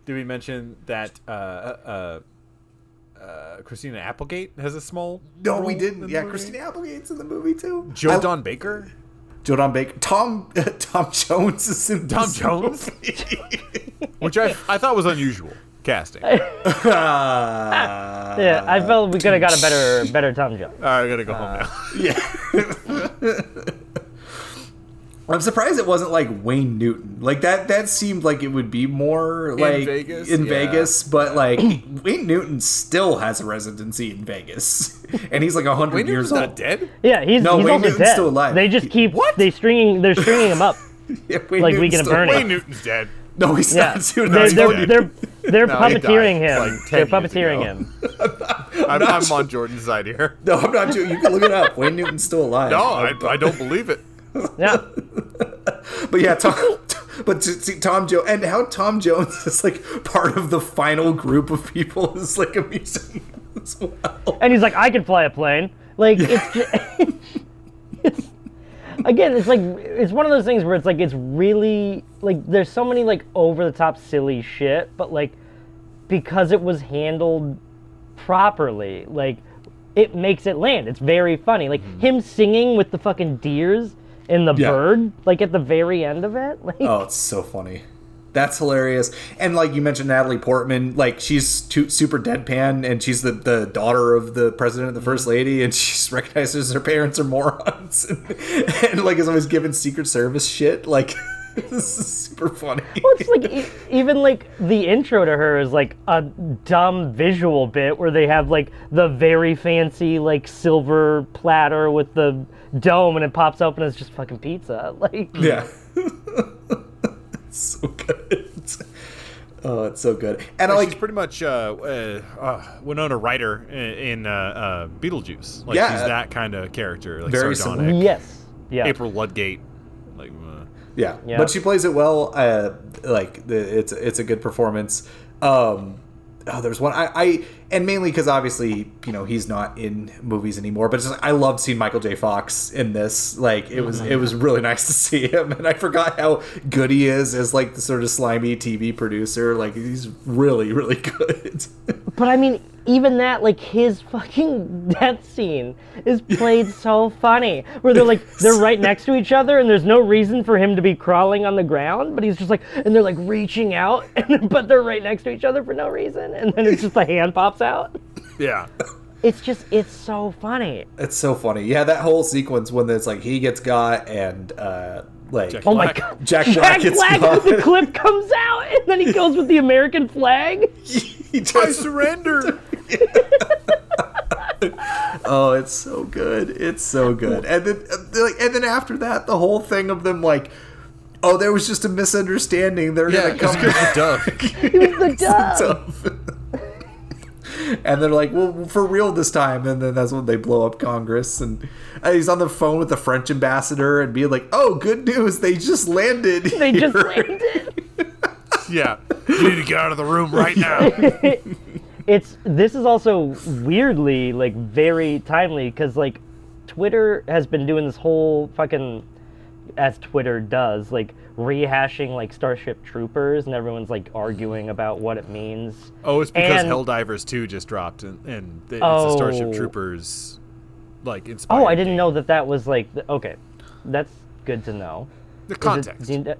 Did we mention that uh, uh, uh, Christina Applegate has a small? No, role we didn't. Yeah, movie? Christina Applegate's in the movie too. Joe I- Don Baker. Joe Don Baker. Tom Tom Jones is in Tom this Jones? movie. which I I thought was unusual casting. All Yeah, I felt we could have got a better better Tom Jones. right, I gotta go home now. Yeah. I'm surprised it wasn't like Wayne Newton. Like that that seemed like it would be more like Vegas? in Yeah. Vegas, but like Wayne Newton still has a residency in Vegas. And he's like 100 Wayne years Newton's old. not dead. Yeah, he's No, he's Wayne Newton's dead. still alive. They just keep what? they stringing they're stringing him up Yeah, Wayne like Newton's Weekend at still Bernie's. alive. Wayne Newton's dead. No, he's Yeah, not. Dude, they're they're, they're they're No, he died, puppeteering him. like, they're years puppeteering ago. him. I'm, I'm on Jordan's side here. No, I'm not. You can look it up. Wayne Newton's still alive. No, I, I don't believe it. Yeah, But yeah, Tom, but to see Tom Jones and how Tom Jones is like part of the final group of people is like amusing as well. and he's like, I can fly a plane. Like it's, just, it's again, it's like it's one of those things where it's like it's really like there's so many like over the top silly shit, but like because it was handled properly, like it makes it land. It's very funny. Like mm-hmm. him singing with the fucking deers and the Yeah. bird, like at the very end of it. Like Oh, it's so funny. That's hilarious. And like you mentioned, Natalie Portman, like she's too, super deadpan, and she's the, the daughter of the president and the first mm-hmm. lady, and she recognizes her parents are morons, and, and like is always giving Secret Service shit. Like this is super funny. Well, it's like e- even like the intro to her is like a dumb visual bit where they have like the very fancy like silver platter with the dome and it pops open and it's just fucking pizza. Like Yeah. it's so good. Oh, it's so good. And I Like, like she's pretty much uh, uh, uh, Winona Ryder in, in uh, uh, Beetlejuice. Like Yeah. she's that kind of character, like Very sardonic. similar. yes, yeah. April Ludgate. Like, uh, Yeah, Yeah. but she plays it well. Uh, like the, it's it's a good performance. Um, oh, there's one I, I and mainly because obviously you know he's not in movies anymore. But just, I loved seeing Michael J. Fox in this. Like it was it was mm-hmm. really nice to see him, and I forgot how good he is as like the sort of slimy TV producer. Like he's really really good. But I mean, even that, like his fucking death scene is played so funny. Where they're like, they're right next to each other, and there's no reason for him to be crawling on the ground, but he's just like, and they're like reaching out, and but they're right next to each other for no reason, and then it's just the hand pops out. yeah. It's just, it's so funny. it's so funny. Yeah, that whole sequence when it's like he gets got and uh, like Jack Oh my god. Jack Black gets Black, got. the clip comes out, and then he goes with the American flag. he I just surrender. Oh, it's so good. It's so good. And then like and then after that, the whole thing of them like Oh, there was just a misunderstanding. They're yeah, gonna come because back. the dove. the dove. Dove. and they're like, "Well, for real this time." And then that's when they blow up Congress. And uh, he's on the phone with the French ambassador and being like, "Oh, good news! They just landed. They just landed. yeah. You need to get out of the room right now. it's this is also weirdly like very timely because like Twitter has been doing this whole fucking as Twitter does like rehashing like Starship Troopers and everyone's like arguing about what it means. Oh, it's because And- Helldivers 2 just dropped, and, and it's a Starship Oh. Troopers like inspired. Oh, I didn't know that that was like the, okay. That's good to know. The Is it- context. do you-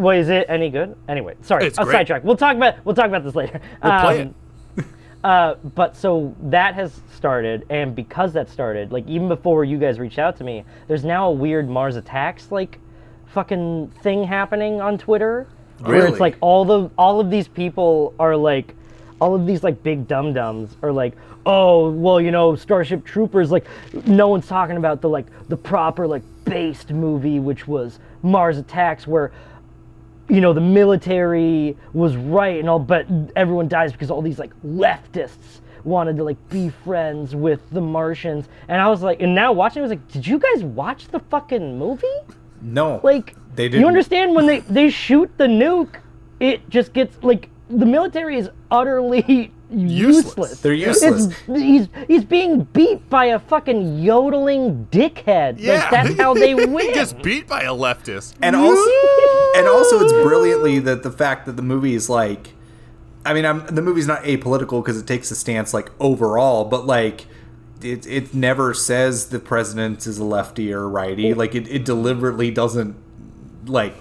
well, is it any good? Anyway, sorry, It's I'll great. sidetrack. We'll talk about we'll talk about this later. We'll play Um, Uh, but so that has started, and because that started, like even before you guys reached out to me, there's now a weird Mars attacks like fucking thing happening on Twitter, where it's like all the all of these people are like, all of these like big dum dums are like, oh well, you know, Starship Troopers, like no one's talking about the like the proper like based movie, which was Mars Attacks, where you know the military was right and all but everyone dies because all these like leftists wanted to like be friends with the Martians, and I was like, and now watching, I was like, did you guys watch the fucking movie? No. Like, They didn't. you understand when they they shoot the nuke, it just gets like the military is utterly useless. They're useless. It's, he's he's being beat by a fucking yodeling dickhead. Yeah, Like, that's how they he win. gets beat by a leftist. and also and also it's brilliantly that the fact that the movie is like i mean I'm, the movie's not apolitical because it takes a stance like overall but like it, it never says the president is a lefty or a righty like it, it deliberately doesn't like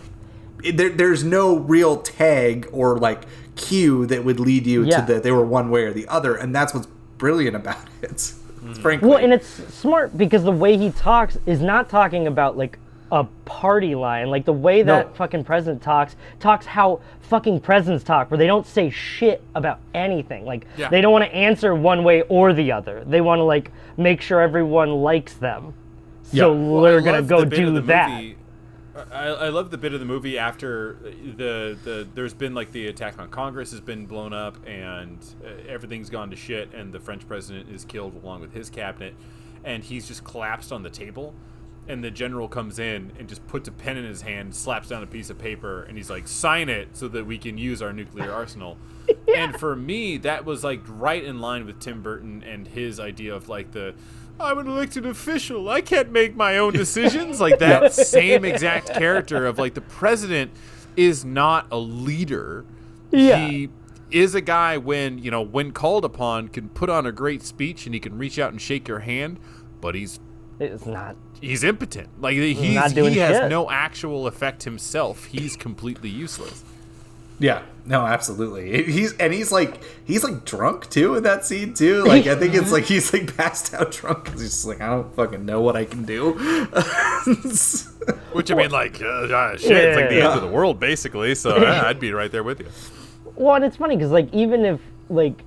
it, there, there's no real tag or like cue that would lead you Yeah. to that they were one way or the other and that's what's brilliant about it mm. frankly Well, and it's smart because the way he talks is not talking about like a party line. Like the way that No. fucking president talks, talks how fucking presidents talk, where they don't say shit about anything. Like Yeah. they don't want to answer one way or the other. They want to like make sure everyone likes them. So Well, we're I gonna go the bit of do that. movie- I, I love the bit of the movie after the the there's been like the attack on Congress has been blown up and uh, everything's gone to shit and the French president is killed along with his cabinet and he's just collapsed on the table and the general comes in and just puts a pen in his hand, slaps down a piece of paper, and he's like, "Sign it so that we can use our nuclear arsenal." And for me, that was like right in line with Tim Burton and his idea of like the I'm an elected official. I can't make my own decisions. like that same exact character of like the president is not a leader. Yeah. He is a guy when, you know, when called upon can put on a great speech and he can reach out and shake your hand, but he's It's not. he's impotent. Like he's doing he has shit. no actual effect himself. He's completely useless. Yeah, no, absolutely. He's and he's like he's like drunk too in that scene too. Like I think it's like he's like passed out drunk because he's just like I don't fucking know what I can do. Which I mean, like uh, uh, shit, it's like the Yeah. end of the world basically. So yeah, I'd be right there with you. Well, and it's funny because like even if like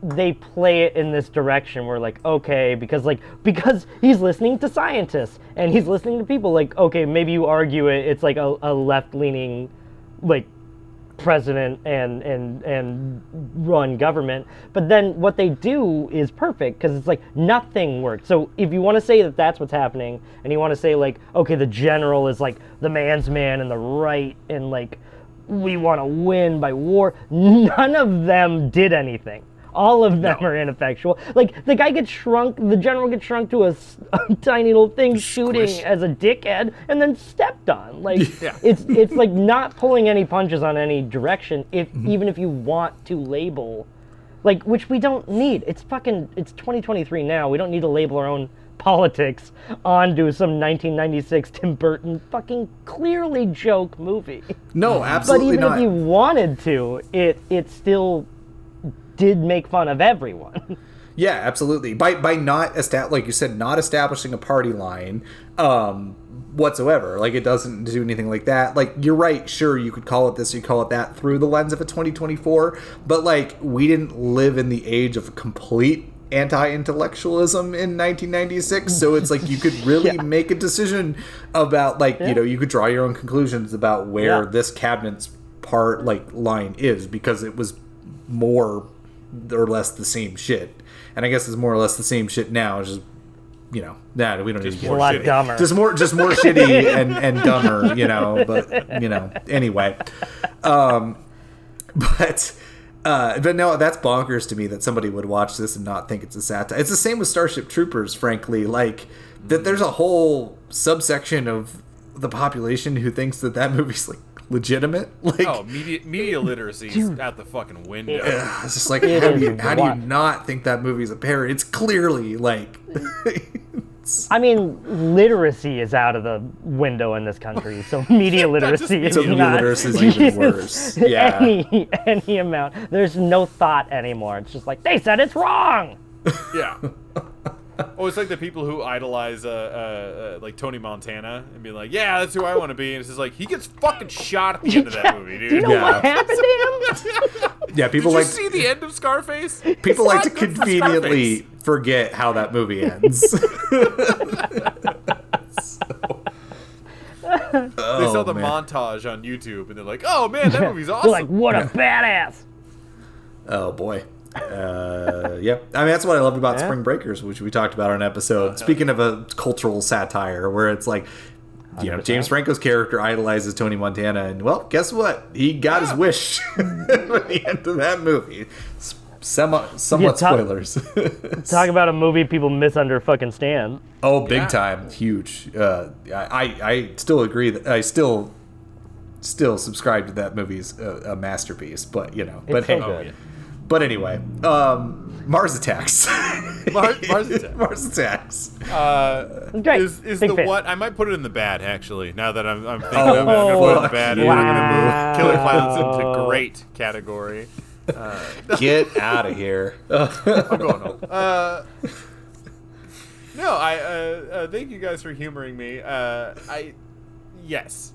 they play it in this direction, we're like okay because like because he's listening to scientists and he's listening to people like okay maybe you argue it it's like a, a left leaning like president and and and run government. But then what they do is perfect because it's like nothing worked so if you want to say that that's what's happening and you want to say like okay the general is like the man's man and the right and like we want to win by war none of them did anything all of them are ineffectual like the guy gets shrunk the general gets shrunk to a tiny little thing shooting as a dickhead and then stepped on like Yeah. it's it's like not pulling any punches on any direction if Mm-hmm. even if you want to label like which we don't need it's fucking it's 2023 now we don't need to label our own politics onto some 1996 tim burton fucking clearly joke movie no, absolutely. not. but even not. if you wanted to it it still did make fun of everyone Yeah, absolutely. By by not estab- like you said, not establishing a party line um, whatsoever. Like it doesn't do anything like that. Like you're right. Sure, you could call it this, you call it that through the lens of a 2024. But like we didn't live in the age of complete anti-intellectualism in 1996 so it's like you could really make a decision about like you know you could draw your own conclusions about where Yeah. this cabinet's part like line is because it was more or less the same shit. And I guess it's more or less the same shit now. It's just you know, nah, we don't need to get a lot shitty. dumber. Just more, just more shitty and, and dumber, you know. But you know, anyway. Um, but uh, but no, that's bonkers to me that somebody would watch this and not think it's a satire. It's the same with Starship Troopers, frankly. Like that, there's a whole subsection of the population who thinks that that movie's like legitimate. Like Oh, media media literacy is out the fucking window. Ugh, it's just like It how do you how do you not think that movie's a parody? It's clearly like I mean, literacy is out of the window in this country, so media literacy is So media not. literacy is even worse. Yeah. Any any amount. There's no thought anymore. It's just like they said it's wrong. Yeah. Oh, it's like the people who idolize uh, uh, uh, like Tony Montana and be like, "Yeah, that's who I want to be," and it's just like he gets fucking shot at the end of that movie, dude. Do you know Yeah. what happened to him? yeah, people Did like you see the end of Scarface? people like to It's not good for conveniently Scarface. forget how that movie ends. They saw the man. montage on YouTube and they're like, "Oh man, that movie's They're awesome." like, what a badass. Oh boy. Uh, yeah, I mean that's what I loved about Yeah. Spring Breakers, which we talked about on an episode. Speaking of a cultural satire, where it's like, you know, 100%. James Franco's character idolizes Tony Montana, and well, guess what? He got his wish at the end of that movie. S- Semi, somewhat Yeah, talk- spoilers. Talk about a movie people miss under fucking stand. Oh, big Yeah. time, huge. Uh, I, I I still agree that I still still subscribe to that movie's a, a masterpiece. But you know, but so hey, good. yeah. But anyway, um, Mars Attacks. Mar- Mars Attacks. Mars Attacks. Uh, Great. Is, is Big the fan. what? I might put it in the bad actually. Now that I'm, I'm thinking Oh, of it, I'm gonna put it in the bad. you. and I'm gonna move Killer Klowns into great category. Uh, Get out of here. I'm going home. Uh, no, I uh, uh, thank you guys for humoring me. Uh, I yes,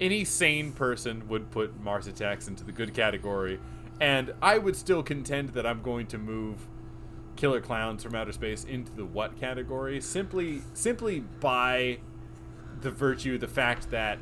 any sane person would put Mars Attacks into the good category, and I would still contend that I'm going to move Killer Klowns from Outer Space into the what category simply simply by the virtue, the fact that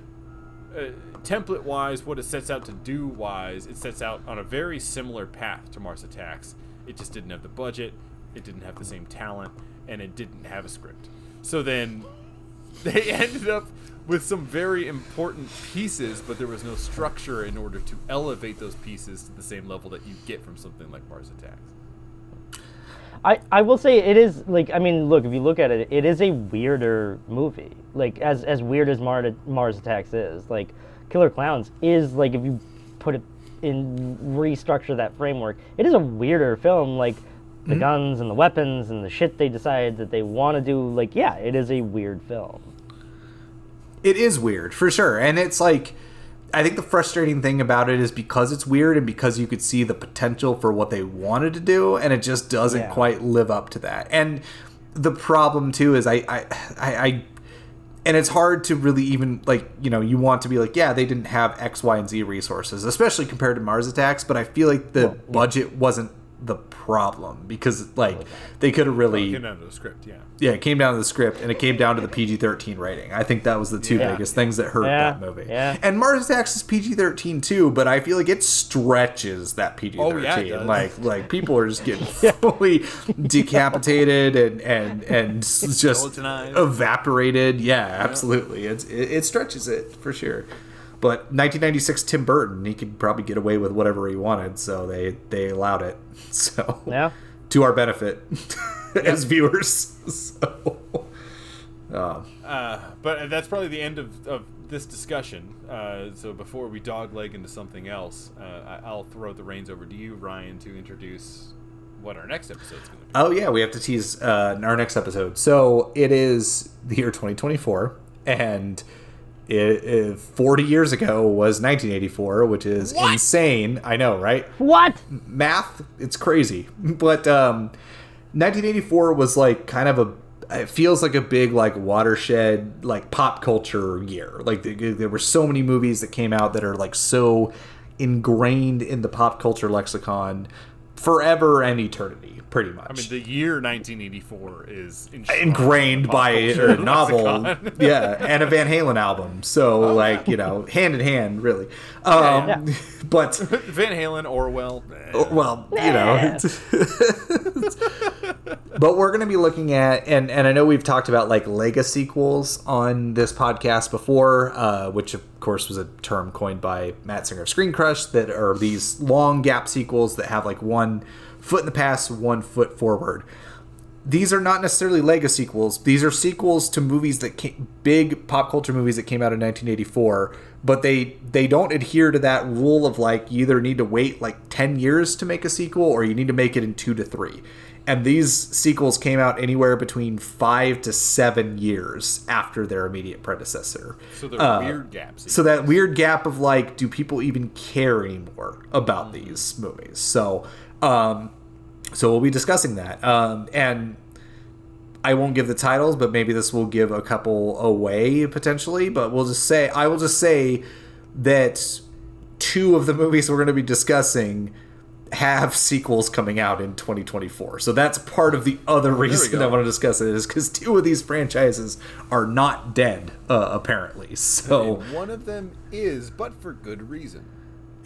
uh, template wise, what it sets out to do wise, it sets out on a very similar path to Mars Attacks. It just didn't have the budget, it didn't have the same talent, and it didn't have a script. So then they ended up with some very important pieces, but there was no structure in order to elevate those pieces to the same level that you get from something like Mars Attacks. I, I will say it is like I mean look if you look at it it is a weirder movie. Like as as weird as Mar- Mars Attacks is like Killer Klowns is like if you put it in restructure that framework it is a weirder film like the mm-hmm. guns and the weapons and the shit they decide that they want to do like yeah it is a weird film It is weird for sure, and it's like I think the frustrating thing about it is because it's weird and because you could see the potential for what they wanted to do, and it just doesn't Yeah. quite live up to that. And the problem too is I I I. I and it's hard to really even like you know you want to be like yeah they didn't have x y and z resources especially compared to mars attacks but i feel like the budget wasn't the problem because like they could have really Came down to the script, yeah. yeah, it came down to the script and it came down to the PG 13 rating. I think that was the two Yeah. biggest things that hurt Yeah, that movie. yeah. And Mars Attacks is PG 13 too, but I feel like it stretches that PG 13. Oh, yeah, it does. like, like people are just getting fully decapitated and, and, and just Skeletonized. evaporated. Yeah, absolutely. It's, it, it stretches it for sure. But 1996 Tim Burton, he could probably get away with whatever he wanted, so they, they allowed it. So yeah to our benefit as viewers. So, um, Uh, but that's probably the end of, of this discussion. Uh, so before we dogleg into something else, uh, I, I'll throw the reins over to you, Ryan, to introduce what our next episode's going to be. oh yeah, we have to tease uh, our next episode. So it is the year 2024, and it, it, 40 years ago was 1984, which is insane. I know, right? what? Math? It's crazy. But um 1984 was like kind of a it feels like a big like watershed like pop culture year. Like there were so many movies that came out that are like so ingrained in the pop culture lexicon forever and eternity pretty much. I mean, the year 1984 is ingrained in the pop by culture a novel. Yeah and a van halen album. So Oh, like you know hand in hand really. Um Yeah, but Van Halen, Orwell. eh. Well, you know. but we're going to be looking at, and and I know we've talked about like legacy sequels on this podcast before, uh, which of course was a term coined by Matt Singer of Screen Crush, that are these long gap sequels that have like one foot in the past, one foot forward these are not necessarily legacy sequels. These are sequels to movies that came, big pop culture movies that came out in 1984, but they they don't adhere to that rule of like you either need to wait like 10 years to make a sequel or you need to make it in 2 to 3. And these sequels came out anywhere between 5 to 7 years after their immediate predecessor. So they're Uh, weird gaps. So that weird gap of like do people even care anymore about these movies? So um so we'll be discussing that. Um, and I won't give the titles, but maybe this will give a couple away potentially. But we'll just say I will just say that two of the movies we're going to be discussing have sequels coming out in 2024. So that's part of the other reason I want to discuss it is because two of these franchises are not dead, uh, apparently. So And one of them is, but for good reason.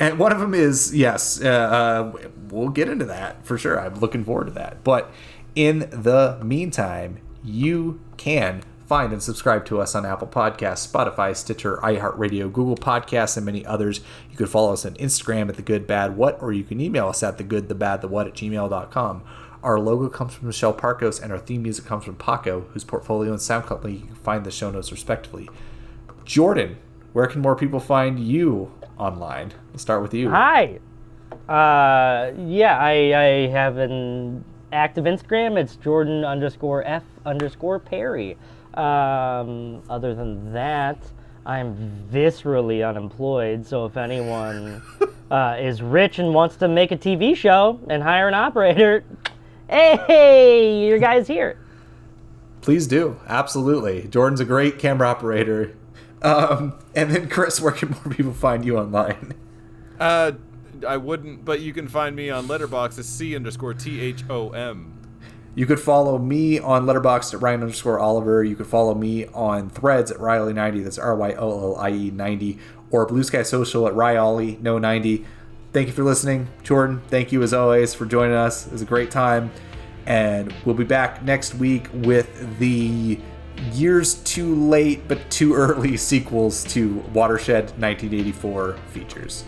And one of them is yes, uh, uh, we'll get into that for sure. I'm looking forward to that. But in the meantime, you can find and subscribe to us on Apple Podcasts, Spotify, Stitcher, iHeartRadio, Google Podcasts, and many others. You can follow us on Instagram at the Good Bad What, or you can email us at the Good the Bad the What at gmail.com. Our logo comes from Michelle Parkos, and our theme music comes from Paco, whose portfolio and sound company you can find the show notes respectively. Jordan, where can more people find you online? We'll start with you. Hi. Uh, yeah, I, I have an active Instagram. It's Jordan underscore F underscore Perry. Um, other than that, I'm viscerally unemployed. So if anyone uh, is rich and wants to make a TV show and hire an operator, hey, your guy's here. Please do. Absolutely. Jordan's a great camera operator. Um, and then, Chris, where can more people find you online? Uh, I wouldn't, but you can find me on Letterboxd as C underscore T H O M. You could follow me on Letterboxd at Ryan underscore Oliver. You could follow me on Threads at Riley90. That's R Y O L I E 90. Or Blue Sky Social at Ryolly no 90. Thank you for listening. Jordan, thank you as always for joining us. It was a great time. And we'll be back next week with the years too late but too early sequels to Watershed 1984 features.